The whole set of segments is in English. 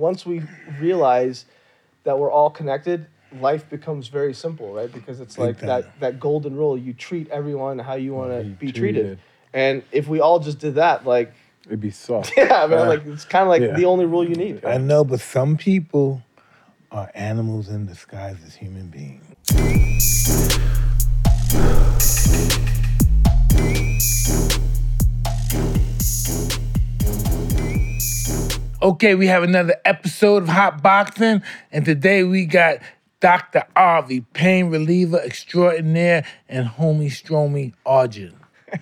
once we realize that we're all connected, life becomes very simple, right? Because it's like that that golden rule. You treat everyone how you want to Be be treated. treated. And if we all just did that, like, It'd be soft. yeah, man, Uh, like it's kind of like yeah. the only rule you need. I know, but some people are animals in disguise as human beings. Okay, we have another episode of Hotboxin', and today we got Dr. Avi, pain reliever extraordinaire, and homie Stromy Arjun.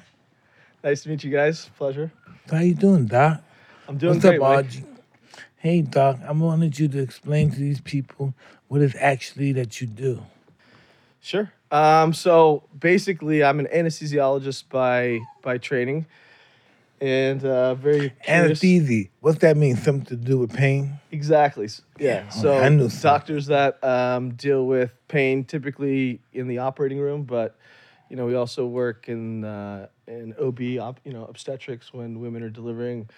Nice to meet you guys. Pleasure. How you doing, Doc? I'm doing What's great. up. Arjun? Hey, Doc, I wanted you to explain to these people what is actually that you do. Sure. Um, so basically, I'm an anesthesiologist by by training, and uh, very curious- Anesthesia. What's that mean? Something to do with pain? Exactly. Yeah. Yeah, So I knew doctors that um, deal with pain typically in the operating room, but you know we also work in uh, in OB, op, you know, obstetrics when women are delivering.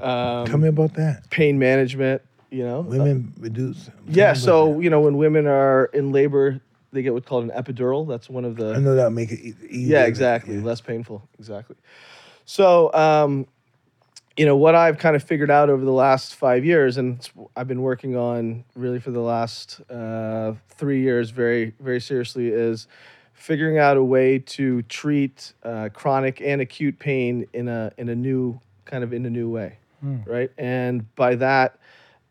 Um, Tell me about that. pain management. You know, Women reduce. tell Yeah. So that. you know when women are in labor, they get what's called an epidural. That's one of the I know that'll make it easier. yeah, exactly. yeah. Less painful. Exactly. So, um, you know, what I've kind of figured out over the last five years, and it's- I've been working on really for the last uh, three years very, very seriously, is figuring out a way to treat uh, chronic and acute pain in a in a new kind of in a new way, right? And by that,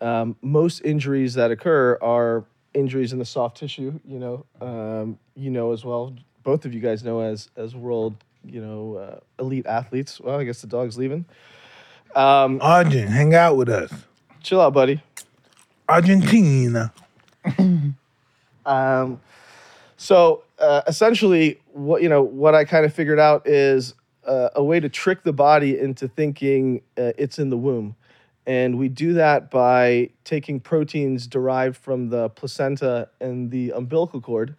um, most injuries that occur are injuries in the soft tissue. You know, um, you know as well. Both of you guys know as as world, you know, uh, elite athletes. Well, I guess the dog's leaving. Um, Arjun, hang out with us. chill out, buddy. Argentina. Um, so uh, essentially, what you know, what I kind of figured out is uh, a way to trick the body into thinking uh, it's in the womb, and we do that by taking proteins derived from the placenta and the umbilical cord.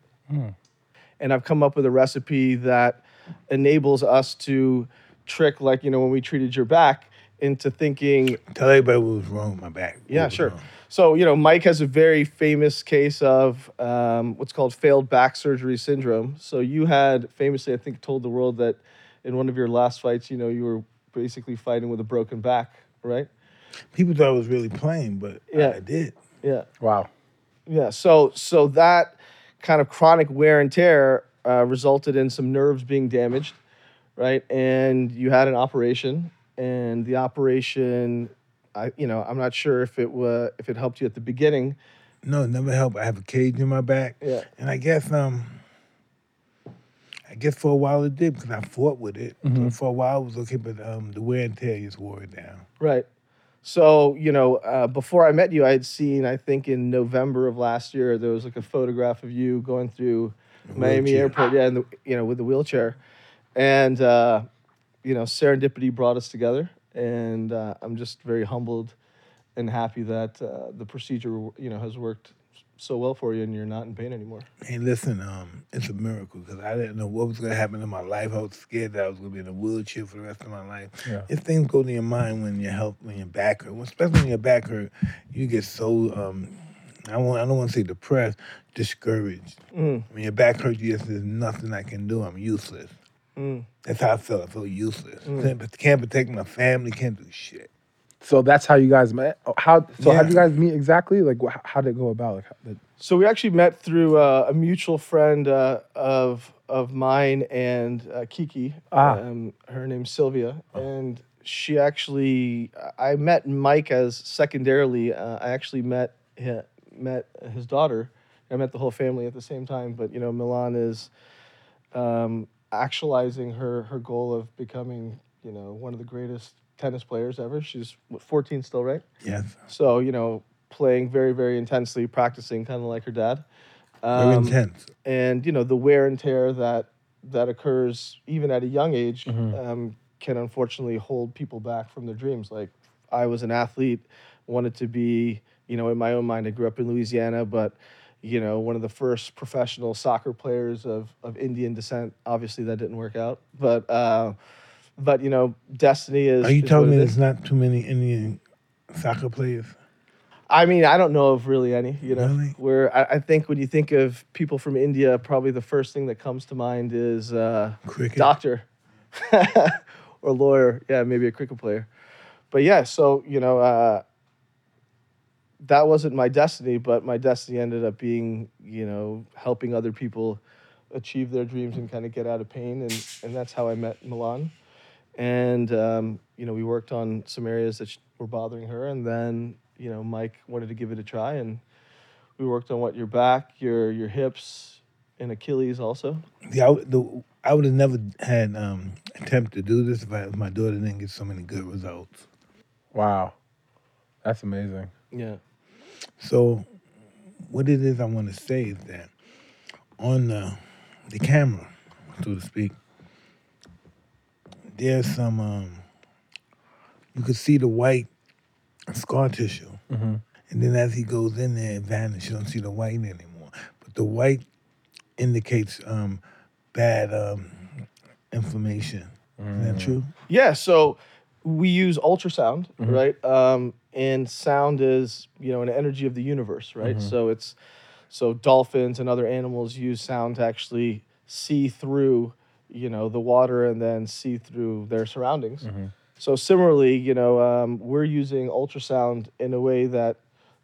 And I've come up with a recipe that enables us to trick, like you know, when we treated your back, into thinking Tell everybody what was wrong with my back. What yeah, sure. wrong. So, you know, Mike has a very famous case of um, what's called failed back surgery syndrome. So, you had famously, I think, told the world that in one of your last fights, you know, you were basically fighting with a broken back, right? People thought I was really playing, but Yeah. I did. Yeah. Wow. Yeah. So, so that kind of chronic wear and tear uh, resulted in some nerves being damaged, right? And you had an operation, and the operation, I, you know, I'm not sure if it was if it helped you at the beginning. No, it never helped. I have a cage in my back. Yeah. And I guess um I guess for a while it did because I fought with it. So for a while it was okay, but um the wear and tear just wore it down. Right. So, you know, uh, before I met you, I had seen, I think in November of last year, there was like a photograph of you going through Miami wheelchair. Airport, yeah, and the, you know, with the wheelchair. And, uh, you know, serendipity brought us together. And uh, I'm just very humbled and happy that uh, the procedure, you know, has worked so well for you and you're not in pain anymore. Hey, listen, um, it's a miracle because I didn't know what was going to happen in my life. I was scared that I was going to be in a wheelchair for the rest of my life. Yeah. If things go to your mind when your health, when your back hurt, especially when your back hurt, you get so um, I want I don't want to say depressed, discouraged. Mm. When your back hurts, you just there's nothing I can do. I'm useless. Mm. That's how I felt. I felt useless. Can't, can't protect my family. Can't do shit. So that's how you guys met. Oh, How? So how Yeah. did you guys meet exactly? Like, wh- how did it go about? Like, how, the, So we actually met through uh, a mutual friend uh, of of mine and uh, Kiki. Ah. Um, her name's Sylvia, and she actually I met Mike as secondarily. Uh, I actually met hi- met his daughter. I met the whole family at the same time. But you know, Milan is um, actualizing her her goal of becoming you know one of the greatest tennis players ever. She's what, 14 still, right? Yes. So, you know, playing very, very intensely, practicing kind of like her dad. Very Um, intense. And, you know, the wear and tear that that occurs even at a young age um, can unfortunately hold people back from their dreams. Like I was an athlete, wanted to be, you know, in my own mind, I grew up in Louisiana, but you know, one of the first professional soccer players of, of Indian descent. Obviously, that didn't work out, but uh, but you know, destiny is. Are you is telling me there's not too many Indian soccer players? I mean, I don't know of really any. You know, Really? where I, I think when you think of people from India, probably the first thing that comes to mind is uh, Cricket. doctor or lawyer. Yeah, maybe a cricket player. But yeah, so you know, uh, that wasn't my destiny, but my destiny ended up being, you know, helping other people achieve their dreams and kind of get out of pain, and and that's how I met Milan. And um, you know, we worked on some areas that were bothering her, and then you know, Mike wanted to give it a try, and we worked on what your back, your your hips, and Achilles also. Yeah, I, would- the, I would have never had um attempt to do this if, I, if my daughter didn't get so many good results. Wow. That's amazing. Yeah. So, what it is I want to say is that on the, the camera, so to speak, there's some, um, you could see the white scar tissue. And then as he goes in there, it vanishes. You don't see the white anymore. But the white indicates um, bad um, inflammation. Is that true? Yeah, so we use ultrasound, Mm-hmm. right? Um, and sound is, you know, an energy of the universe, right? Mm-hmm. So it's so dolphins and other animals use sound to actually see through, you know, the water and then see through their surroundings. Mm-hmm. So similarly, you know, um, we're using ultrasound in a way that,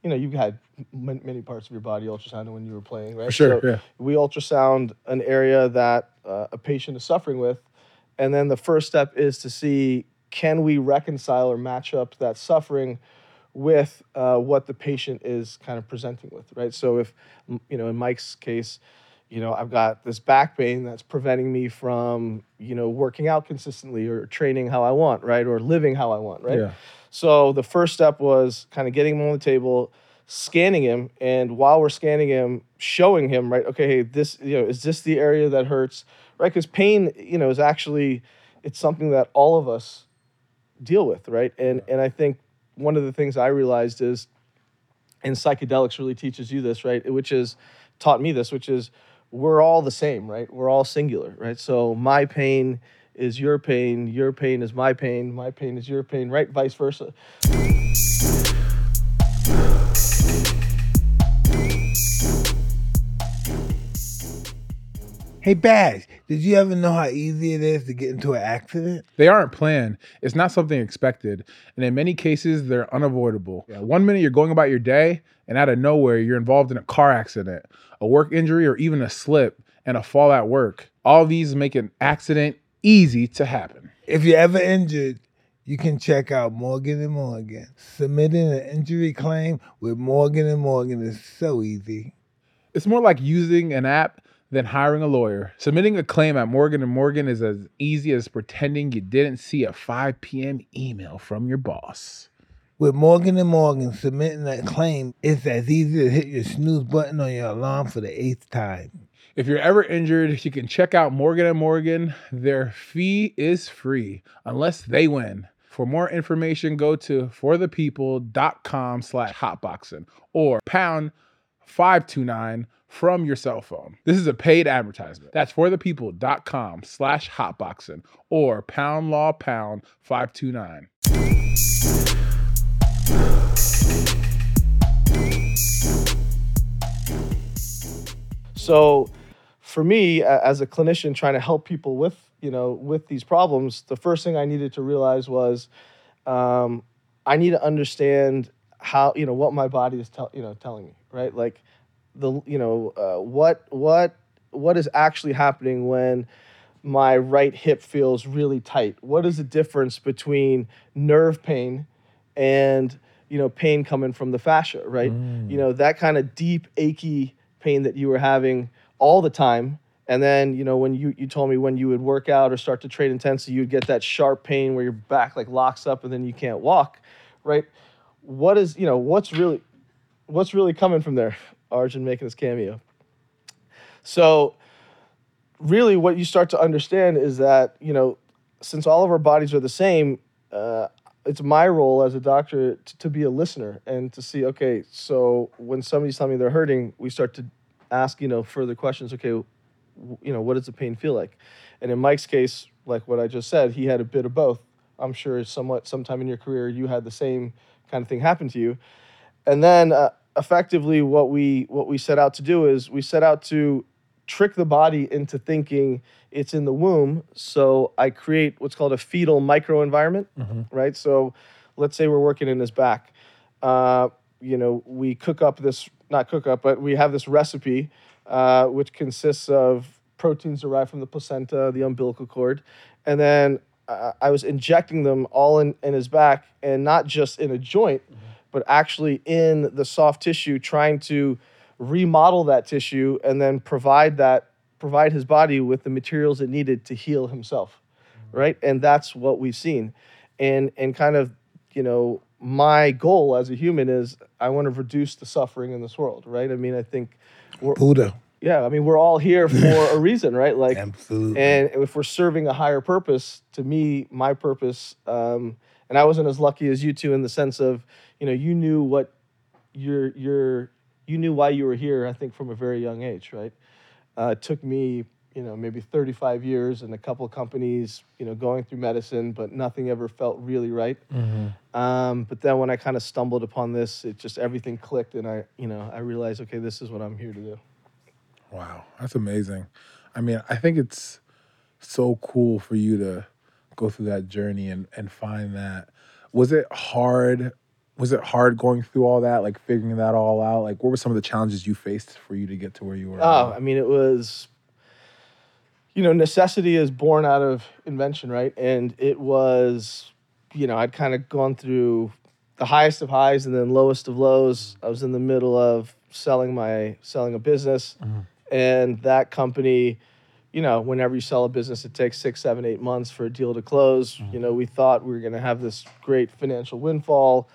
you know, you've had m- many parts of your body ultrasounded when you were playing, right? For sure, So yeah. we ultrasound an area that uh, a patient is suffering with, and then the first step is to see can we reconcile or match up that suffering with uh, what the patient is kind of presenting with, right? So if you know, in Mike's case, you know, I've got this back pain that's preventing me from, you know, working out consistently or training how I want, right? Or living how I want, right? Yeah. So the first step was kind of getting him on the table, scanning him, and while we're scanning him, showing him, right, okay, hey, this, you know, is this the area that hurts, right? Because pain, you know, is actually, it's something that all of us deal with, right? And and I think one of the things I realized is, and psychedelics really teaches you this, right? Which is taught me this, which is we're all the same, right? We're all singular, right? So my pain is your pain, your pain is my pain, my pain is your pain, right? Vice versa. Hey, Baz, did you ever know how easy it is to get into an accident? They aren't planned. It's not something expected. And in many cases, they're unavoidable. Yeah, one minute you're going about your day, and out of nowhere, you're involved in a car accident, a work injury, or even a slip and a fall at work. All these make an accident easy to happen. If you're ever injured, you can check out Morgan and Morgan. Submitting an injury claim with Morgan and Morgan is so easy. It's more like using an app than hiring a lawyer. Submitting a claim at Morgan & Morgan is as easy as pretending you didn't see a 5 p.m. email from your boss. With Morgan and Morgan submitting that claim, it's as easy as hit your snooze button on your alarm for the eighth time. If you're ever injured, you can check out Morgan & Morgan. Their fee is free unless they win. For more information, go to forthepeople.com slash hotboxin or pound 529 from your cell phone. This is a paid advertisement. That's forthepeople.com slash hotboxin or pound law pound 529. So for me as a clinician trying to help people with, you know, with these problems, the first thing I needed to realize was um, I need to understand how, you know, what my body is tell, you know, telling me, right? Like the, you know, uh, what what what is actually happening when my right hip feels really tight? What is the difference between nerve pain and you know pain coming from the fascia, right? You know that kind of deep achy pain that you were having all the time. And then, you know, when you, you told me when you would work out or start to train intensely, you'd get that sharp pain where your back like locks up and then you can't walk, right? What is, you know, what's really, what's really coming from there? Arjun making his cameo. So, really, what you start to understand is that you know, since all of our bodies are the same, uh, it's my role as a doctor to, to be a listener and to see. Okay, so when somebody's telling me they're hurting, we start to ask you know further questions. Okay, you know, what does the pain feel like? And in Mike's case, like what I just said, he had a bit of both. I'm sure somewhat sometime in your career you had the same kind of thing happen to you. And then uh, effectively, what we what we set out to do is we set out to trick the body into thinking it's in the womb. So I create what's called a fetal microenvironment, right? So let's say we're working in his back. Uh, you know, we cook up this, not cook up, but we have this recipe uh, which consists of proteins derived from the placenta, the umbilical cord. And then uh, I was injecting them all in, in his back and not just in a joint, but actually in the soft tissue, trying to remodel that tissue and then provide that provide his body with the materials it needed to heal himself right? And that's what we've seen. And and kind of you know my goal as a human is i want to reduce the suffering in this world right? I mean i think we're Buddha. yeah i mean we're all here for a reason right? Like Absolutely. and if we're serving a higher purpose, to me, my purpose, um, and I wasn't as lucky as you two in the sense of, you know, you knew what your your you knew why you were here. I think from a very young age, right? Uh, it took me, you know, maybe 35 years and a couple of companies, you know, going through medicine, but nothing ever felt really right. Um, but then when I kind of stumbled upon this, it just everything clicked, and I, you know, I realized, okay, this is what I'm here to do. Wow, that's amazing. I mean, I think it's so cool for you to go through that journey and and find that. Was it hard? Was it hard going through all that, like figuring that all out? Like, what were some of the challenges you faced for you to get to where you were? Oh, I mean, it was, you know, necessity is born out of invention, right? And it was, you know, I'd kind of gone through the highest of highs and then lowest of lows. I was in the middle of selling my selling a business, mm-hmm. and that company, you know, whenever you sell a business, it takes six, seven, eight months for a deal to close. You know, we thought we were going to have this great financial windfall.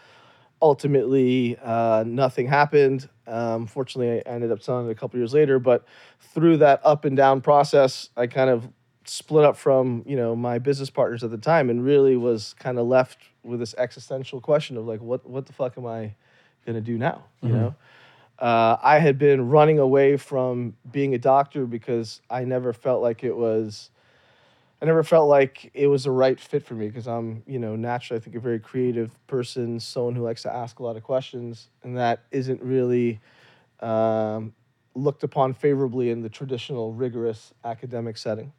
Ultimately uh, nothing happened. Um, fortunately i ended up selling it a couple years later but through that up and down process i kind of split up from you know my business partners at the time and really was kind of left with this existential question of like what what the fuck am i going to do now you know uh, i had been running away from being a doctor because i never felt like it was I never felt like it was the right fit for me because I'm, you know, naturally I think a very creative person, someone who likes to ask a lot of questions, and that isn't really um, looked upon favorably in the traditional rigorous academic setting.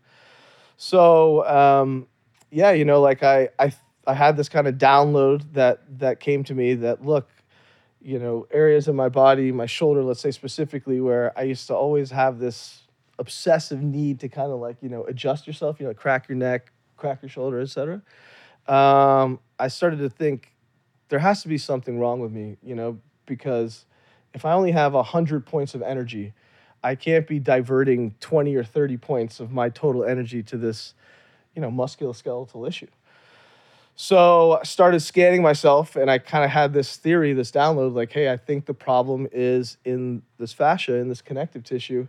So um, yeah, you know, like I I I had this kind of download that that came to me that look, you know, areas of my body, my shoulder, let's say specifically, where I used to always have this obsessive need to kind of like you know adjust yourself you know crack your neck crack your shoulder etc um, i started to think there has to be something wrong with me you know because if i only have 100 points of energy i can't be diverting 20 or 30 points of my total energy to this you know musculoskeletal issue so I started scanning myself and I kind of had this theory, this download like, hey, I think the problem is in this fascia, in this connective tissue.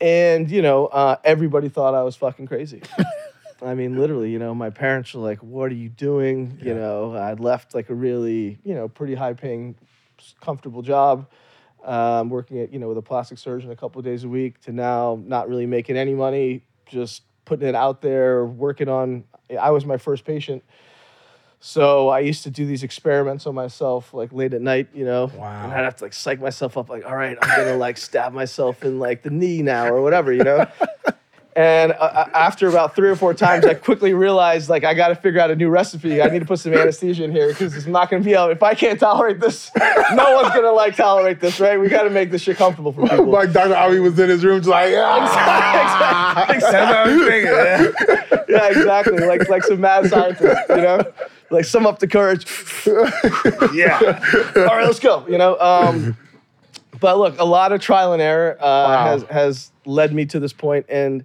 And you know uh, everybody thought i was fucking crazy. I mean literally you know my parents were like what are you doing? You know i'd left like a really you know pretty high paying comfortable job um, working at you know with a plastic surgeon a couple of days a week to now not really making any money just putting it out there working on i was my first patient so I used to do these experiments on myself, like late at night, you know. Wow. And I'd have to like psych myself up, like, all right, I'm gonna like stab myself in like the knee now or whatever, you know. and uh, uh, after about three or four times, I quickly realized like I got to figure out a new recipe. I need to put some anesthesia in here because it's not gonna be able. If I can't tolerate this, no one's gonna like tolerate this, right? We got to make this shit comfortable for people. like Dr. Avi was in his room, just like, ah. That's what I yeah, exactly. Like like some mad scientist, you know. Like sum up the courage. Yeah. all right, let's go. You know, um, but look, a lot of trial and error uh, has has led me to this point, and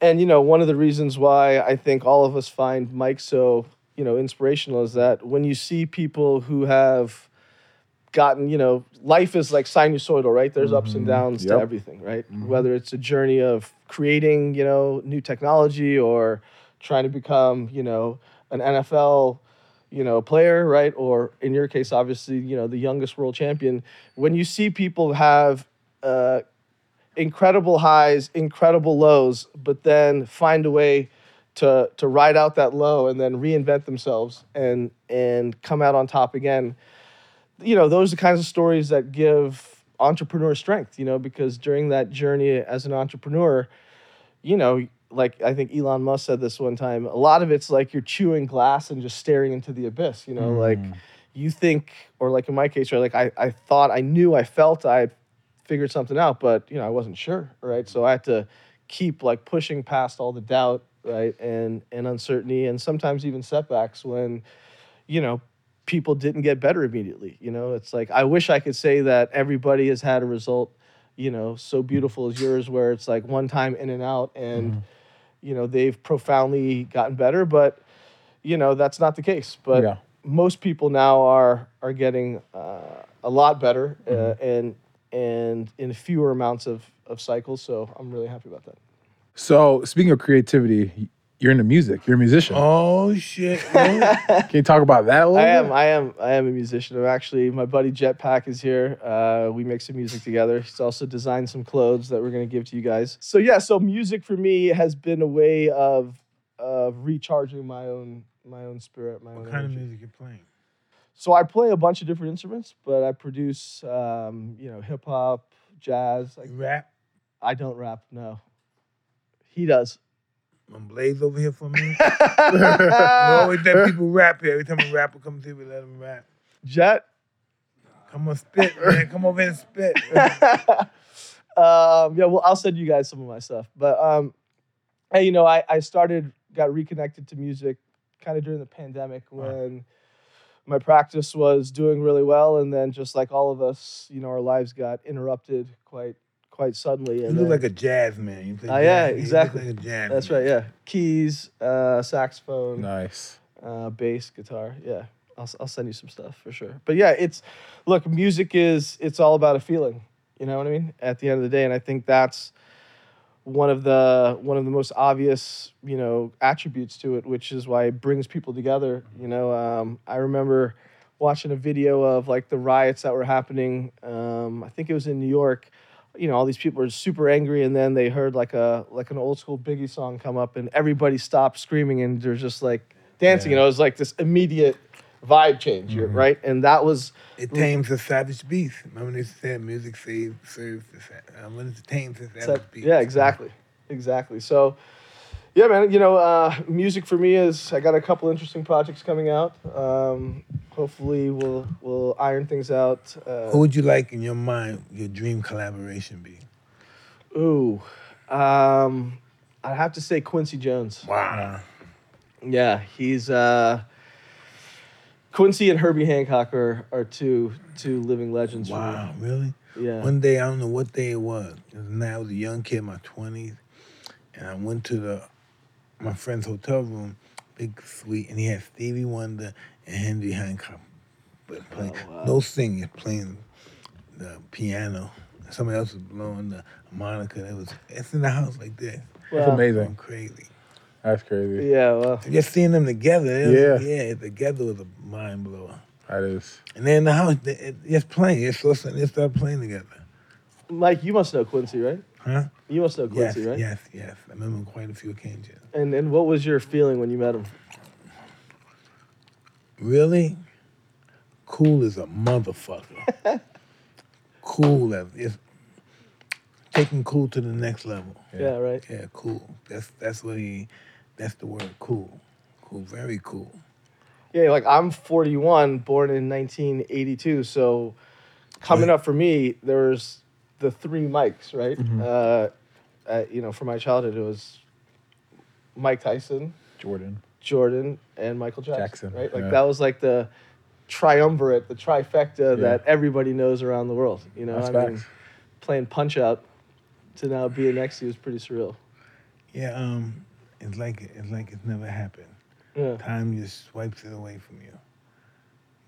and you know, one of the reasons why I think all of us find Mike so you know inspirational is that when you see people who have gotten, you know, life is like sinusoidal, right? There's ups and downs to everything, right? Whether it's a journey of creating, you know, new technology or trying to become, you know, an NFL, you know, a player, right? Or in your case, obviously, you know, the youngest world champion. When you see people have uh, incredible highs, incredible lows, but then find a way to to ride out that low and then reinvent themselves and and come out on top again you know, those are the kinds of stories that give entrepreneur strength, you know, because during that journey as an entrepreneur, you know, like I think Elon Musk said this one time, a lot of it's like you're chewing glass and just staring into the abyss, you know, like mm. you think, or like in my case, right, like I, I thought I knew, I felt I figured something out, but you know, I wasn't sure, right? So I had to keep like pushing past all the doubt, right, and and uncertainty, and sometimes even setbacks when, you know, people didn't get better immediately. You know, it's like I wish I could say that everybody has had a result, you know, so beautiful as yours, where it's like one time in and out, and mm-hmm. You know they've profoundly gotten better, but you know that's not the case. But Yeah. most people now are are getting uh, a lot better, uh, and and in fewer amounts of of cycles. So I'm really happy about that. So speaking of creativity, you're into music. You're a musician. Oh shit. man. Can you talk about that a little I bit? am. I am. I am a musician. I'm actually my buddy Jetpack is here. Uh, we make some music together. He's also designed some clothes that we're gonna give to you guys. So yeah. So music for me has been a way of of recharging my own my own spirit. My what own kind of music you playing? So I play a bunch of different instruments, but I produce um, you know hip hop, jazz. Like rap? I don't rap. No, he does. I'm Blaze over here for me. we always let people rap here. Every time a rapper comes here, we let them rap. Jet. Come on, spit, man. Come over here and spit. um, yeah, well, I'll send you guys some of my stuff. But um, hey, you know, I, I started, got reconnected to music kind of during the pandemic when my practice was doing really well, and then just like all of us, you know, our lives got interrupted quite quite suddenly. You look then- like a jazz man. You play Oh, yeah, jazz. You look exactly. like a jazz that's man. right, yeah. Keys, uh, saxophone, Nice. uh, bass, guitar. Yeah, I'll, I'll send you some stuff for sure. But yeah, it's look, music is it's all about a feeling. You know what I mean? At the end of the day, and I think that's one of the one of the most obvious you know attributes to it, which is why it brings people together. You know, um, I remember watching a video of like the riots that were happening. Um, I think it was in New York. You know, all these people were super angry, and then they heard like a like an old school Biggie song come up, and everybody stopped screaming, and they're just like dancing. You know, it was like this immediate vibe change, you're- mm-hmm. right? And that was It tames the savage beast. Remember they said music saves serves the sa- uh, when it tames the savage beast. yeah, exactly, exactly. So, yeah, man. You know, uh, music for me is I got a couple interesting projects coming out. Um, hopefully, we'll we'll iron things out. Uh, Who would you like in your mind your dream collaboration be? ooh, um, I'd have to say Quincy Jones. Wow. Yeah, he's uh, Quincy and Herbie Hancock are are two two living legends. for me. Wow, really? Yeah. One day I don't know what day it was. It was I was a young kid, in my twenties, and I went to the my friend's hotel room, big suite, and he had Stevie Wonder and Henry Hancock, but playing Oh, wow. no singing, playing the piano. Somebody else was blowing the harmonica. It was it's in the house like this. That's Wow. Going amazing. crazy. That's crazy. Yeah. Well. Just seeing them together, it was- Yeah. yeah, together was a mind blower. That is. And then in the house, they- it, it's playing. It's listening. They start playing together. Mike, you must know Quincy, right? Huh? You must know Yes, Quincy, right? yes, yes. I remember on quite a few occasions. And and what was your feeling when you met him? Really? Cool as a motherfucker. cool as it's taking cool to the next level. Yeah. right. Yeah, cool. That's that's what he that's the word cool. Cool, very cool. Yeah, like I'm 41, born in 1982. So coming up for me, there was the three mics, right? Uh, uh, you know, for my childhood, it was Mike Tyson, Jordan. Jordan, and Michael Jackson, Jackson, right? Like yeah. that was like the triumvirate, the trifecta Yeah. that everybody knows around the world. You know, That's I mean, playing Punch Out to now being next to you is pretty surreal. Yeah, um, it's like it's like it's never happened. Yeah. Time just swipes it away from you.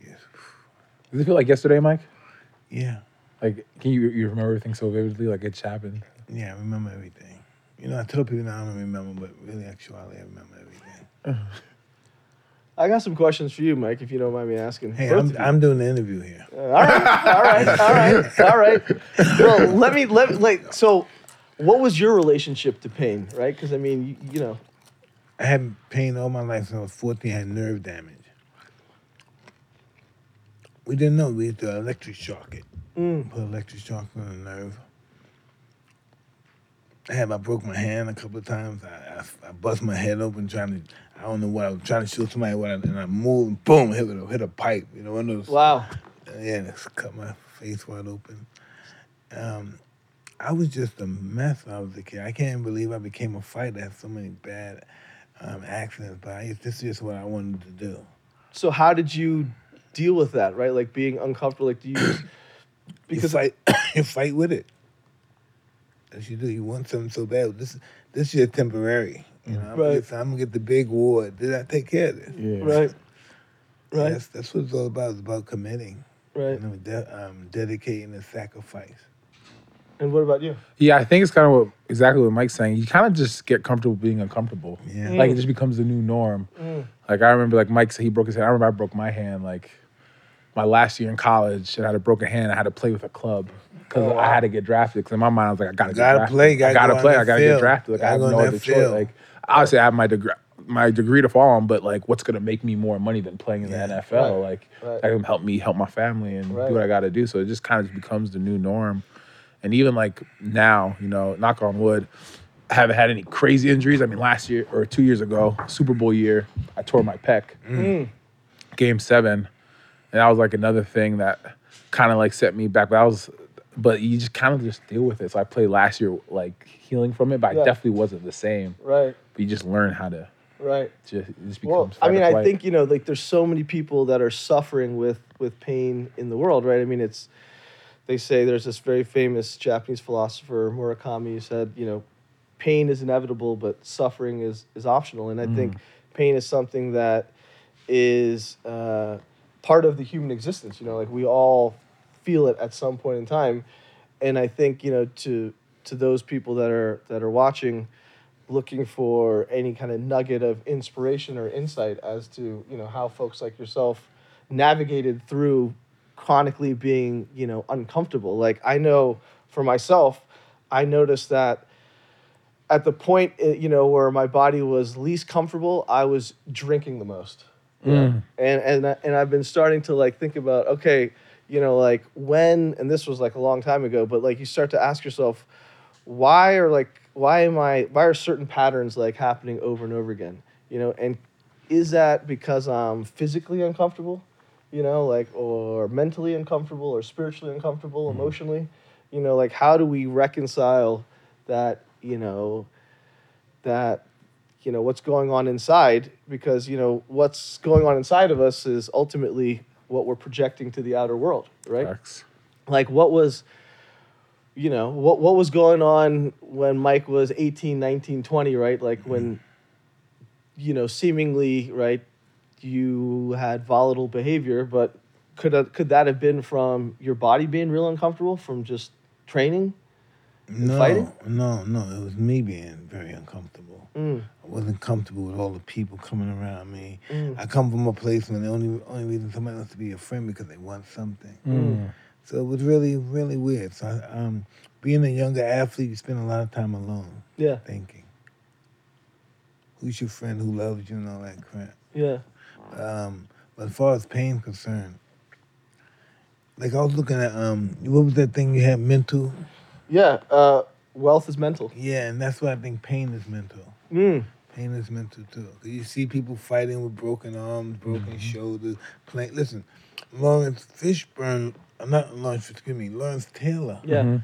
Yes. Does it feel like yesterday, Mike? Yeah. Like, can you you remember everything so vividly? Like it just happened. Yeah, I remember everything. You know, I tell people now I don't remember, but really, actually, I remember everything. I got some questions for you, Mike, if you don't mind me asking. Hey, Both I'm. I'm doing the interview here. Uh, all right, all right, all right, all right. Well, let me let me, like so. What was your relationship to pain, right? Because I mean, you, you know, I had pain all my life since I was 14. I had nerve damage. we didn't know. We used to electric shock it. Mm. Put electric shock on the nerve. I had I broke my hand a couple of times. I, I, I bust my head open trying to I don't know what I was trying to shoot somebody what I, and I moved boom hit a hit a pipe. You know one of those Wow. yeah, it's cut my face wide open. Um, I was just a mess when I was a kid. I can't believe I became a fighter. I had so many bad um, accidents, but I, this is just what I wanted to do. So how did you deal with that? Right, like being uncomfortable. Like do you? Just, Because because you fight, you fight with it. As you do, you want something so bad. This this is temporary. You know, I'm, Right. gonna get, I'm gonna get the big war. Did I take care of this? Yeah. right, right, That's, that's what it's all about. It's about committing, right. you know, de- um, dedicating and sacrifice. And what about you? Yeah, I think it's kind of what exactly what Mike's saying. You kind of just get comfortable being uncomfortable. Yeah. Like it just becomes the new norm. Mm. Like I remember, like Mike said, he broke his hand. I remember I broke my hand like my last year in college, and I had a broken hand. I had to play with a club because Oh, wow. I had to get drafted. Because in my mind, I was like, I gotta, Gotta get drafted. play, gotta I gotta go play. I gotta field. get drafted. Like I Gotta have no other choice. Like obviously, I have my degree, my degree to fall on, but like, what's gonna make me more money than playing in Yeah. the NFL? Right. Like Right. that can help me help my family and Right. do what I got to do. So it just kind of becomes the new norm. And even like now, you know, knock on wood, I haven't had any crazy injuries. I mean, last year or two years ago, Super Bowl year, I tore my pec, Mm. game seven, and that was like another thing that kind of like set me back. But I was, but you just kind of just deal with it. So I played last year like healing from it, but Yeah. I definitely wasn't the same. Right, But you just learn how to right. just just Well. I mean, I think you know, like there's so many people that are suffering with with pain in the world, right? I mean, it's they say there's this very famous Japanese philosopher Murakami who said, you know, pain is inevitable, but suffering is is optional, and I think pain is something that is uh, part of the human existence. You know, like we all feel it at some point in time, and I think you know to to those people that are that are watching looking for any kind of nugget of inspiration or insight as to you know how folks like yourself navigated through chronically being you know uncomfortable like i know for myself i noticed that at the point uh, you know where my body was least comfortable i was drinking the most Mm. and and I- and I've been starting to like think about okay, you know, like when and this was like a long time ago, but like you start to ask yourself, why are like why am I why are certain patterns like happening over and over again? You know, and is that because I'm physically uncomfortable, you know, like or mentally uncomfortable or spiritually uncomfortable, emotionally? You know, like how do we reconcile that, you know, that you know what's going on inside because you know what's going on inside of us is ultimately what we're projecting to the outer world right? Facts. like what was you know what what was going on when mike was 18 19 20 right? Like when you know seemingly right you had volatile behavior but could uh, could that have been from your body being real uncomfortable from just training No, fighting? no, no. It was me being very uncomfortable. mm, I wasn't comfortable with all the people coming around me. mm, I come from a place when the only only reason somebody wants to be your friend because they want something. Mm. So it was really really weird. So I, um, being a younger athlete, you spend a lot of time alone yeah thinking. Who's your friend? Who loves you and all that crap. yeah Um, but as far as pain concerned, like I was looking at um, what was that thing you had mental? Yeah uh, wealth is mental Yeah, and that's why I think pain is mental. mm, Pain is mental too. you see people fighting with broken arms, broken Mm-hmm. shoulders. Playing. Listen, Laurence Fishburne, uh, not Lawrence. Excuse me, Lawrence Taylor. yeah Mhm.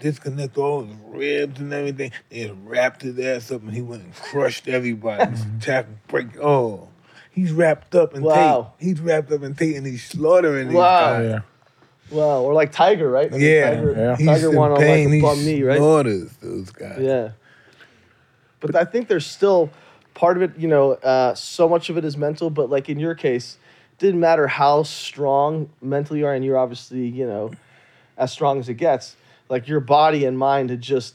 Disconnect all his ribs and everything. They wrapped his ass up, and he went and crushed everybody. Mm-hmm. Tackle, break. Oh, he's wrapped up in Wow. tape. He's wrapped up in tape, and he's slaughtering these Wow. guys. Yeah. Wow, or like Tiger, right? I mean, Yeah, Tiger, Yeah. He's Tiger in won on like pain. a He bum knee, right? slaughters those guys. Yeah. But I think there's still part of it, you know, uh, so much of it is mental, but like in your case, didn't matter how strong mentally you are, and you're obviously, you know, as strong as it gets, like your body and mind had just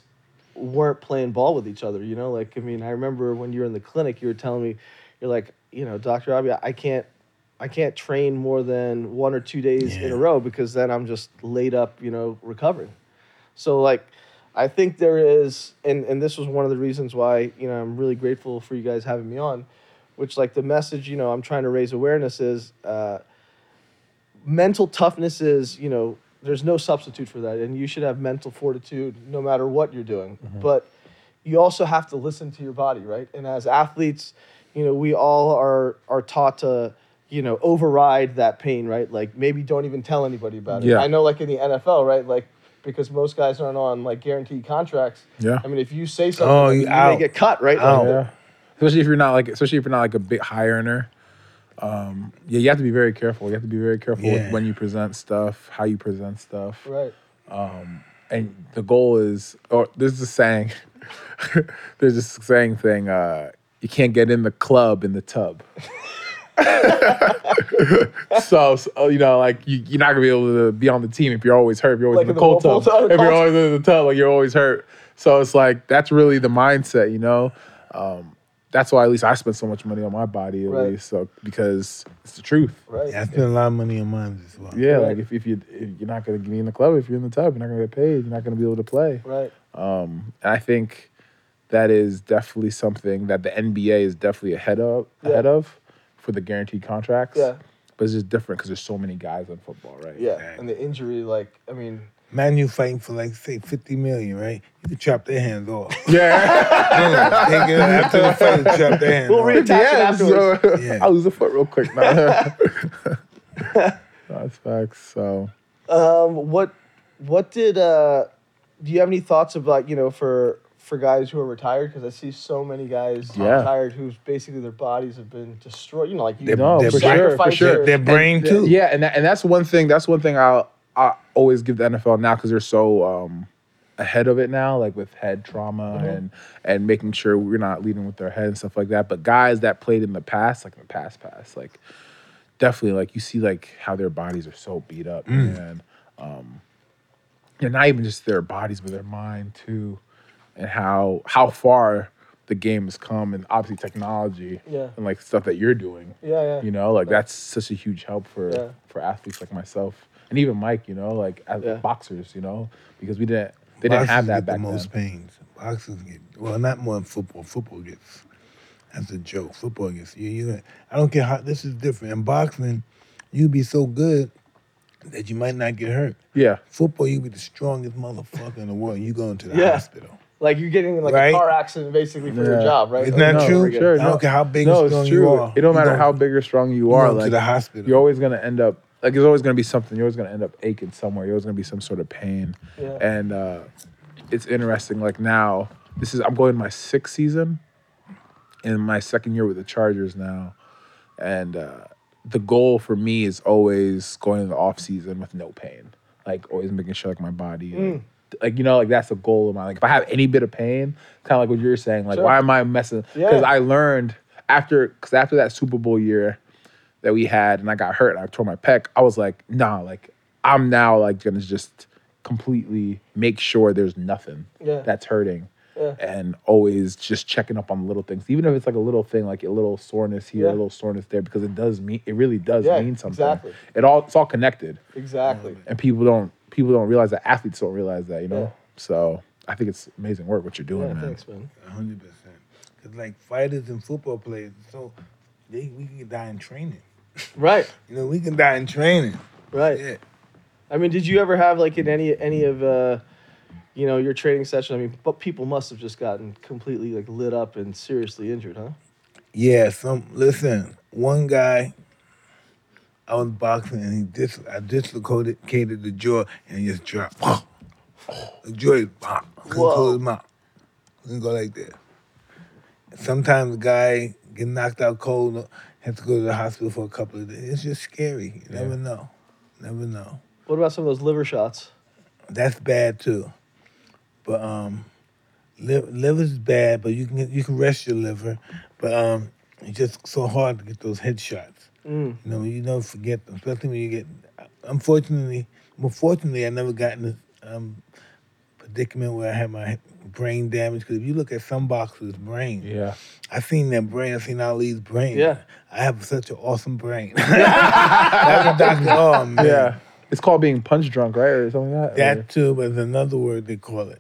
weren't playing ball with each other, you know? Like, I mean, I remember when you were in the clinic, you were telling me, you're like, you know, Dr. Avi, I can't I can't train more than one or two days in a row because then I'm just laid up, you know, recovering. So like I think there is and and this was one of the reasons why, you know, I'm really grateful for you guys having me on, which like the message, you know, I'm trying to raise awareness is uh mental toughness is, you know, there's no substitute for that, and you should have mental fortitude no matter what you're doing. But you also have to listen to your body, right? And as athletes, you know, we all are are taught to, you know, override that pain, right? Like maybe don't even tell anybody about it. Yeah. I know, like in the NFL, right? Like because most guys aren't on like guaranteed contracts. Yeah. I mean, if you say something, Oh, you you may get cut, right? Out. Like, Yeah. Especially if you're not like, especially if you're not like a big high earner. Um, yeah, you have to be very careful. You have to be very careful Yeah. with when you present stuff, how you present stuff. Right. and the goal is or there's a saying there's this saying thing uh you can't get in the club in the tub so, so, you know like you, you're not gonna be able to be on the team if you're always hurt if you're always Like in in the the cold cold tub tub, if you're always in the tub like you're always hurt so it's like that's really the mindset you know um that's why at least I spend so much money on my body at Right. least so because it's the truth Right. Yeah, I spend a lot of money on mine as well. yeah Right. like if, if you if you're not gonna be in the club if you're in the tub you're not gonna get paid you're not gonna be able to play Right. um, and I think that is definitely something that the NBA is definitely ahead of Yeah. ahead of for the guaranteed contracts. Yeah. But it's just different because there's so many guys in football, right? Yeah. Exactly. And the injury, like, I mean, Man, you fighting for like say fifty million, right? You can chop their hands off. Yeah. Take it after the fight, chop their hands We'll off. read- Attach it yeah. afterwards. So, Yeah. I lose a foot real quick. Nah. That's facts. So um, what what did uh, do you have any thoughts about you know for for guys who are retired? Because I see so many guys Yeah. retired whose basically their bodies have been destroyed. You know, like you know, no, their for sure, for sure. Their brain And- too. Yeah, and that, and that's one thing. That's one thing I I always give the NFL now because they're so um, ahead of it now, like with head trauma and and making sure we're not leading with their head and stuff like that. But guys that played in the past, like in the past, past, like definitely, like you see, like how their bodies are so beat up, and um, and not even just their bodies, but their mind too, and how how far the game has come, and obviously technology, Yeah. and like stuff that you're doing. Yeah, yeah. You know, like that's such a huge help for Yeah. for athletes like myself and even Mike. You know, like as Yeah. boxers. You know, because we didn't they didn't have that get back the most then. pains. Boxers get well, not more in football. Football gets that's a joke. Football gets you. You. I don't care how. This is different. In boxing, you'd be so good that you might not get hurt. Yeah, Football, you be the strongest motherfucker in the world. You go into the Yeah. hospital. Like you're getting in like Right. a car accident basically for your Yeah. job, right? Isn't Like, that no, true? forget it. sure. I don't care how big no, and it's strong true. you are. It don't You matter how big or strong you you are. go Like to the hospital. you're always gonna end up like there's always gonna be something. You're always gonna end up aching somewhere. You're always gonna be some sort of pain. Yeah. And uh, it's interesting. Like now, this is I'm going my sixth season, in my second year with the Chargers now, and uh, the goal for me is always going in the off season with no pain. Like always making sure like my body. Mm. Like, like, you know, like that's a goal of mine. Like if I have any bit of pain, kind of like what you're saying, like Sure. why am I messing? Yeah. Because I learned after, because after that Super Bowl year that we had, and I got hurt, and I tore my pec. I was like, nah, like I'm now like gonna just completely make sure there's nothing Yeah. that's hurting. Yeah. And always just checking up on little things, even if it's like a little thing, like a little soreness here, Yeah. a little soreness there, because it does mean it really does Yeah, mean something. exactly. It all it's all connected, Exactly. and people don't people don't realize that athletes don't realize that, you know. Yeah. So I think it's amazing work what you're doing, Yeah, man. thanks, man. hundred percent. Cause like fighters and football players, so they we can die in training. Right, You know, we can die in training. right. Yeah. I mean, did you ever have like in any any of uh, you know, your training session? I mean, but people must have just gotten completely like lit up and seriously injured, huh? Yeah, some listen. One guy, I was boxing and he dis I dislocated the jaw and he just dropped. the jaw is pop. Couldn't Whoa. close his mouth. Couldn't go like that. Sometimes the guy get knocked out cold, have to go to the hospital for a couple of days. It's just scary. You never know. Never know. What about some of those liver shots? That's bad too. But um, liver, liver's bad, but you can you can rest your liver. But um, it's just so hard to get those headshots. Mm. You know, you never forget them, especially when you get. Unfortunately, well, fortunately, I never got in this um, predicament where I had my brain damage. Because if you look at some boxers' brain, Yeah. I've seen their brain. I seen Ali's brain. Yeah. I have such an awesome brain. That's a doctor. Oh man. Yeah. It's called being punch drunk, right? Or something like that. That too, but there's another word they call it.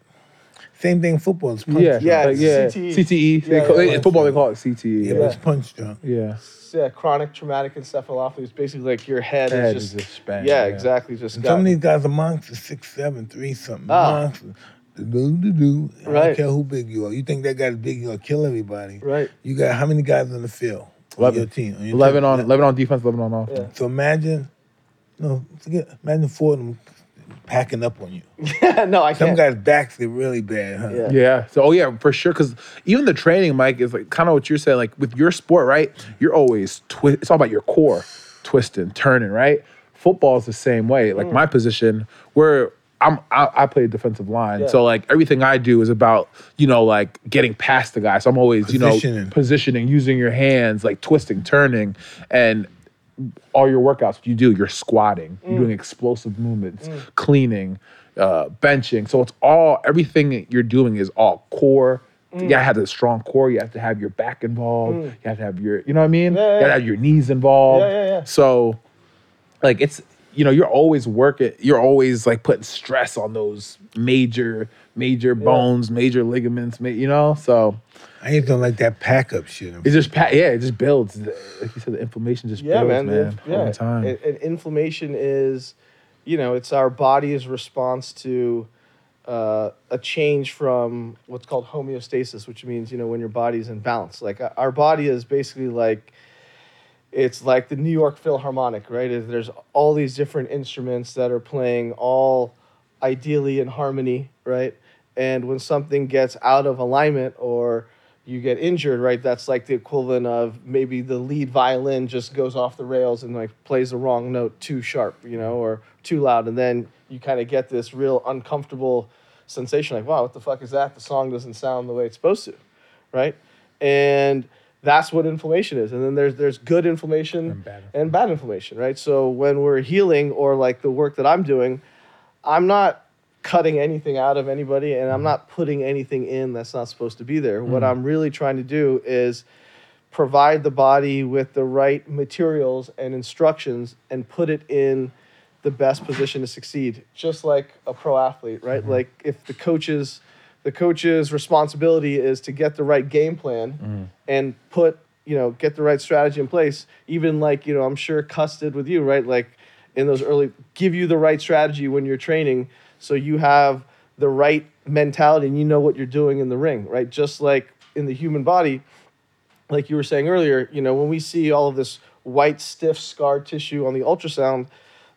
Same thing. Football is punch Yeah, drunk. Yeah, like, yeah. CTE. CTE. They Yeah, call- yeah, in football, they call it CTE. Yeah, Yeah, but it's punch drunk. yeah. yeah, chronic traumatic encephalopathy is basically like your head, Head is is just, just yeah, yeah. exactly, just got, some of these guys are monsters, six, seven, three something. Ah. Monsters. Do do do. I Right. don't care who big you are. You think that guy's big, you'll kill everybody. right. You got how many guys on the field? on Eleven. your team. on your Eleven team? on eleven on defense, eleven on offense. Yeah. So imagine, no, forget. Imagine four of them packing up on you. Yeah, no, I Some can't. Some guys' backs get really bad, huh? Yeah. Yeah. So, oh yeah, for sure. Because even the training, Mike, is like kind of what you're saying. Like with your sport, right? You're always twist. It's all about your core, twisting, turning, right? Football is the same way. Like mm. my position, where I'm, I, I play defensive line, Yeah. so like everything I do is about you know like getting past the guy. So I'm always you know Positioning. positioning, using your hands, like twisting, turning, and all your workouts you do you're squatting you're doing mm. explosive movements mm. cleaning uh, benching. So it's all everything that you're doing is all core. You gotta mm. have a strong core you have to have your back involved you have to have your you know what i mean? Yeah, you yeah. gotta have your knees involved. Yeah, yeah, yeah. so like it's you know you're always working you're always like putting stress on those major major bones major ligaments you know so I just don't like that pack up shit. it just pa- yeah it just builds like you said the inflammation just yeah, builds man. man, yeah. all the time And, and inflammation is, you know, it's our body's response to uh, a change from what's called homeostasis, which means you know when your body's in balance. Like uh, our body is basically like it's like the New York Philharmonic, right? Is There's all these different instruments that are playing all ideally in harmony, right? And when something gets out of alignment or you get injured, right? That's like the equivalent of maybe the lead violin just goes off the rails and like plays the wrong note too sharp, you know, or too loud, and then you kind of get this real uncomfortable sensation, like, wow, what the fuck is that? The song doesn't sound the way it's supposed to, right? And that's what inflammation is. And then there's there's good inflammation And bad and bad inflammation, right? So when we're healing or like the work that I'm doing, I'm not cutting anything out of anybody and I'm mm-hmm. not putting anything in that's not supposed to be there. What mm-hmm. I'm really trying to do is provide the body with the right materials and instructions and put it in the best position to succeed just like a pro athlete right? Mm-hmm. Like if the coaches the coach's responsibility is to get the right game plan and put you know get the right strategy in place even like you know i'm sure Cus did with you right? Like in those early give you the right strategy when you're training so you have the right mentality and you know what you're doing in the ring right just like in the human body like you were saying earlier, you know, when we see all of this white, stiff scar tissue on the ultrasound,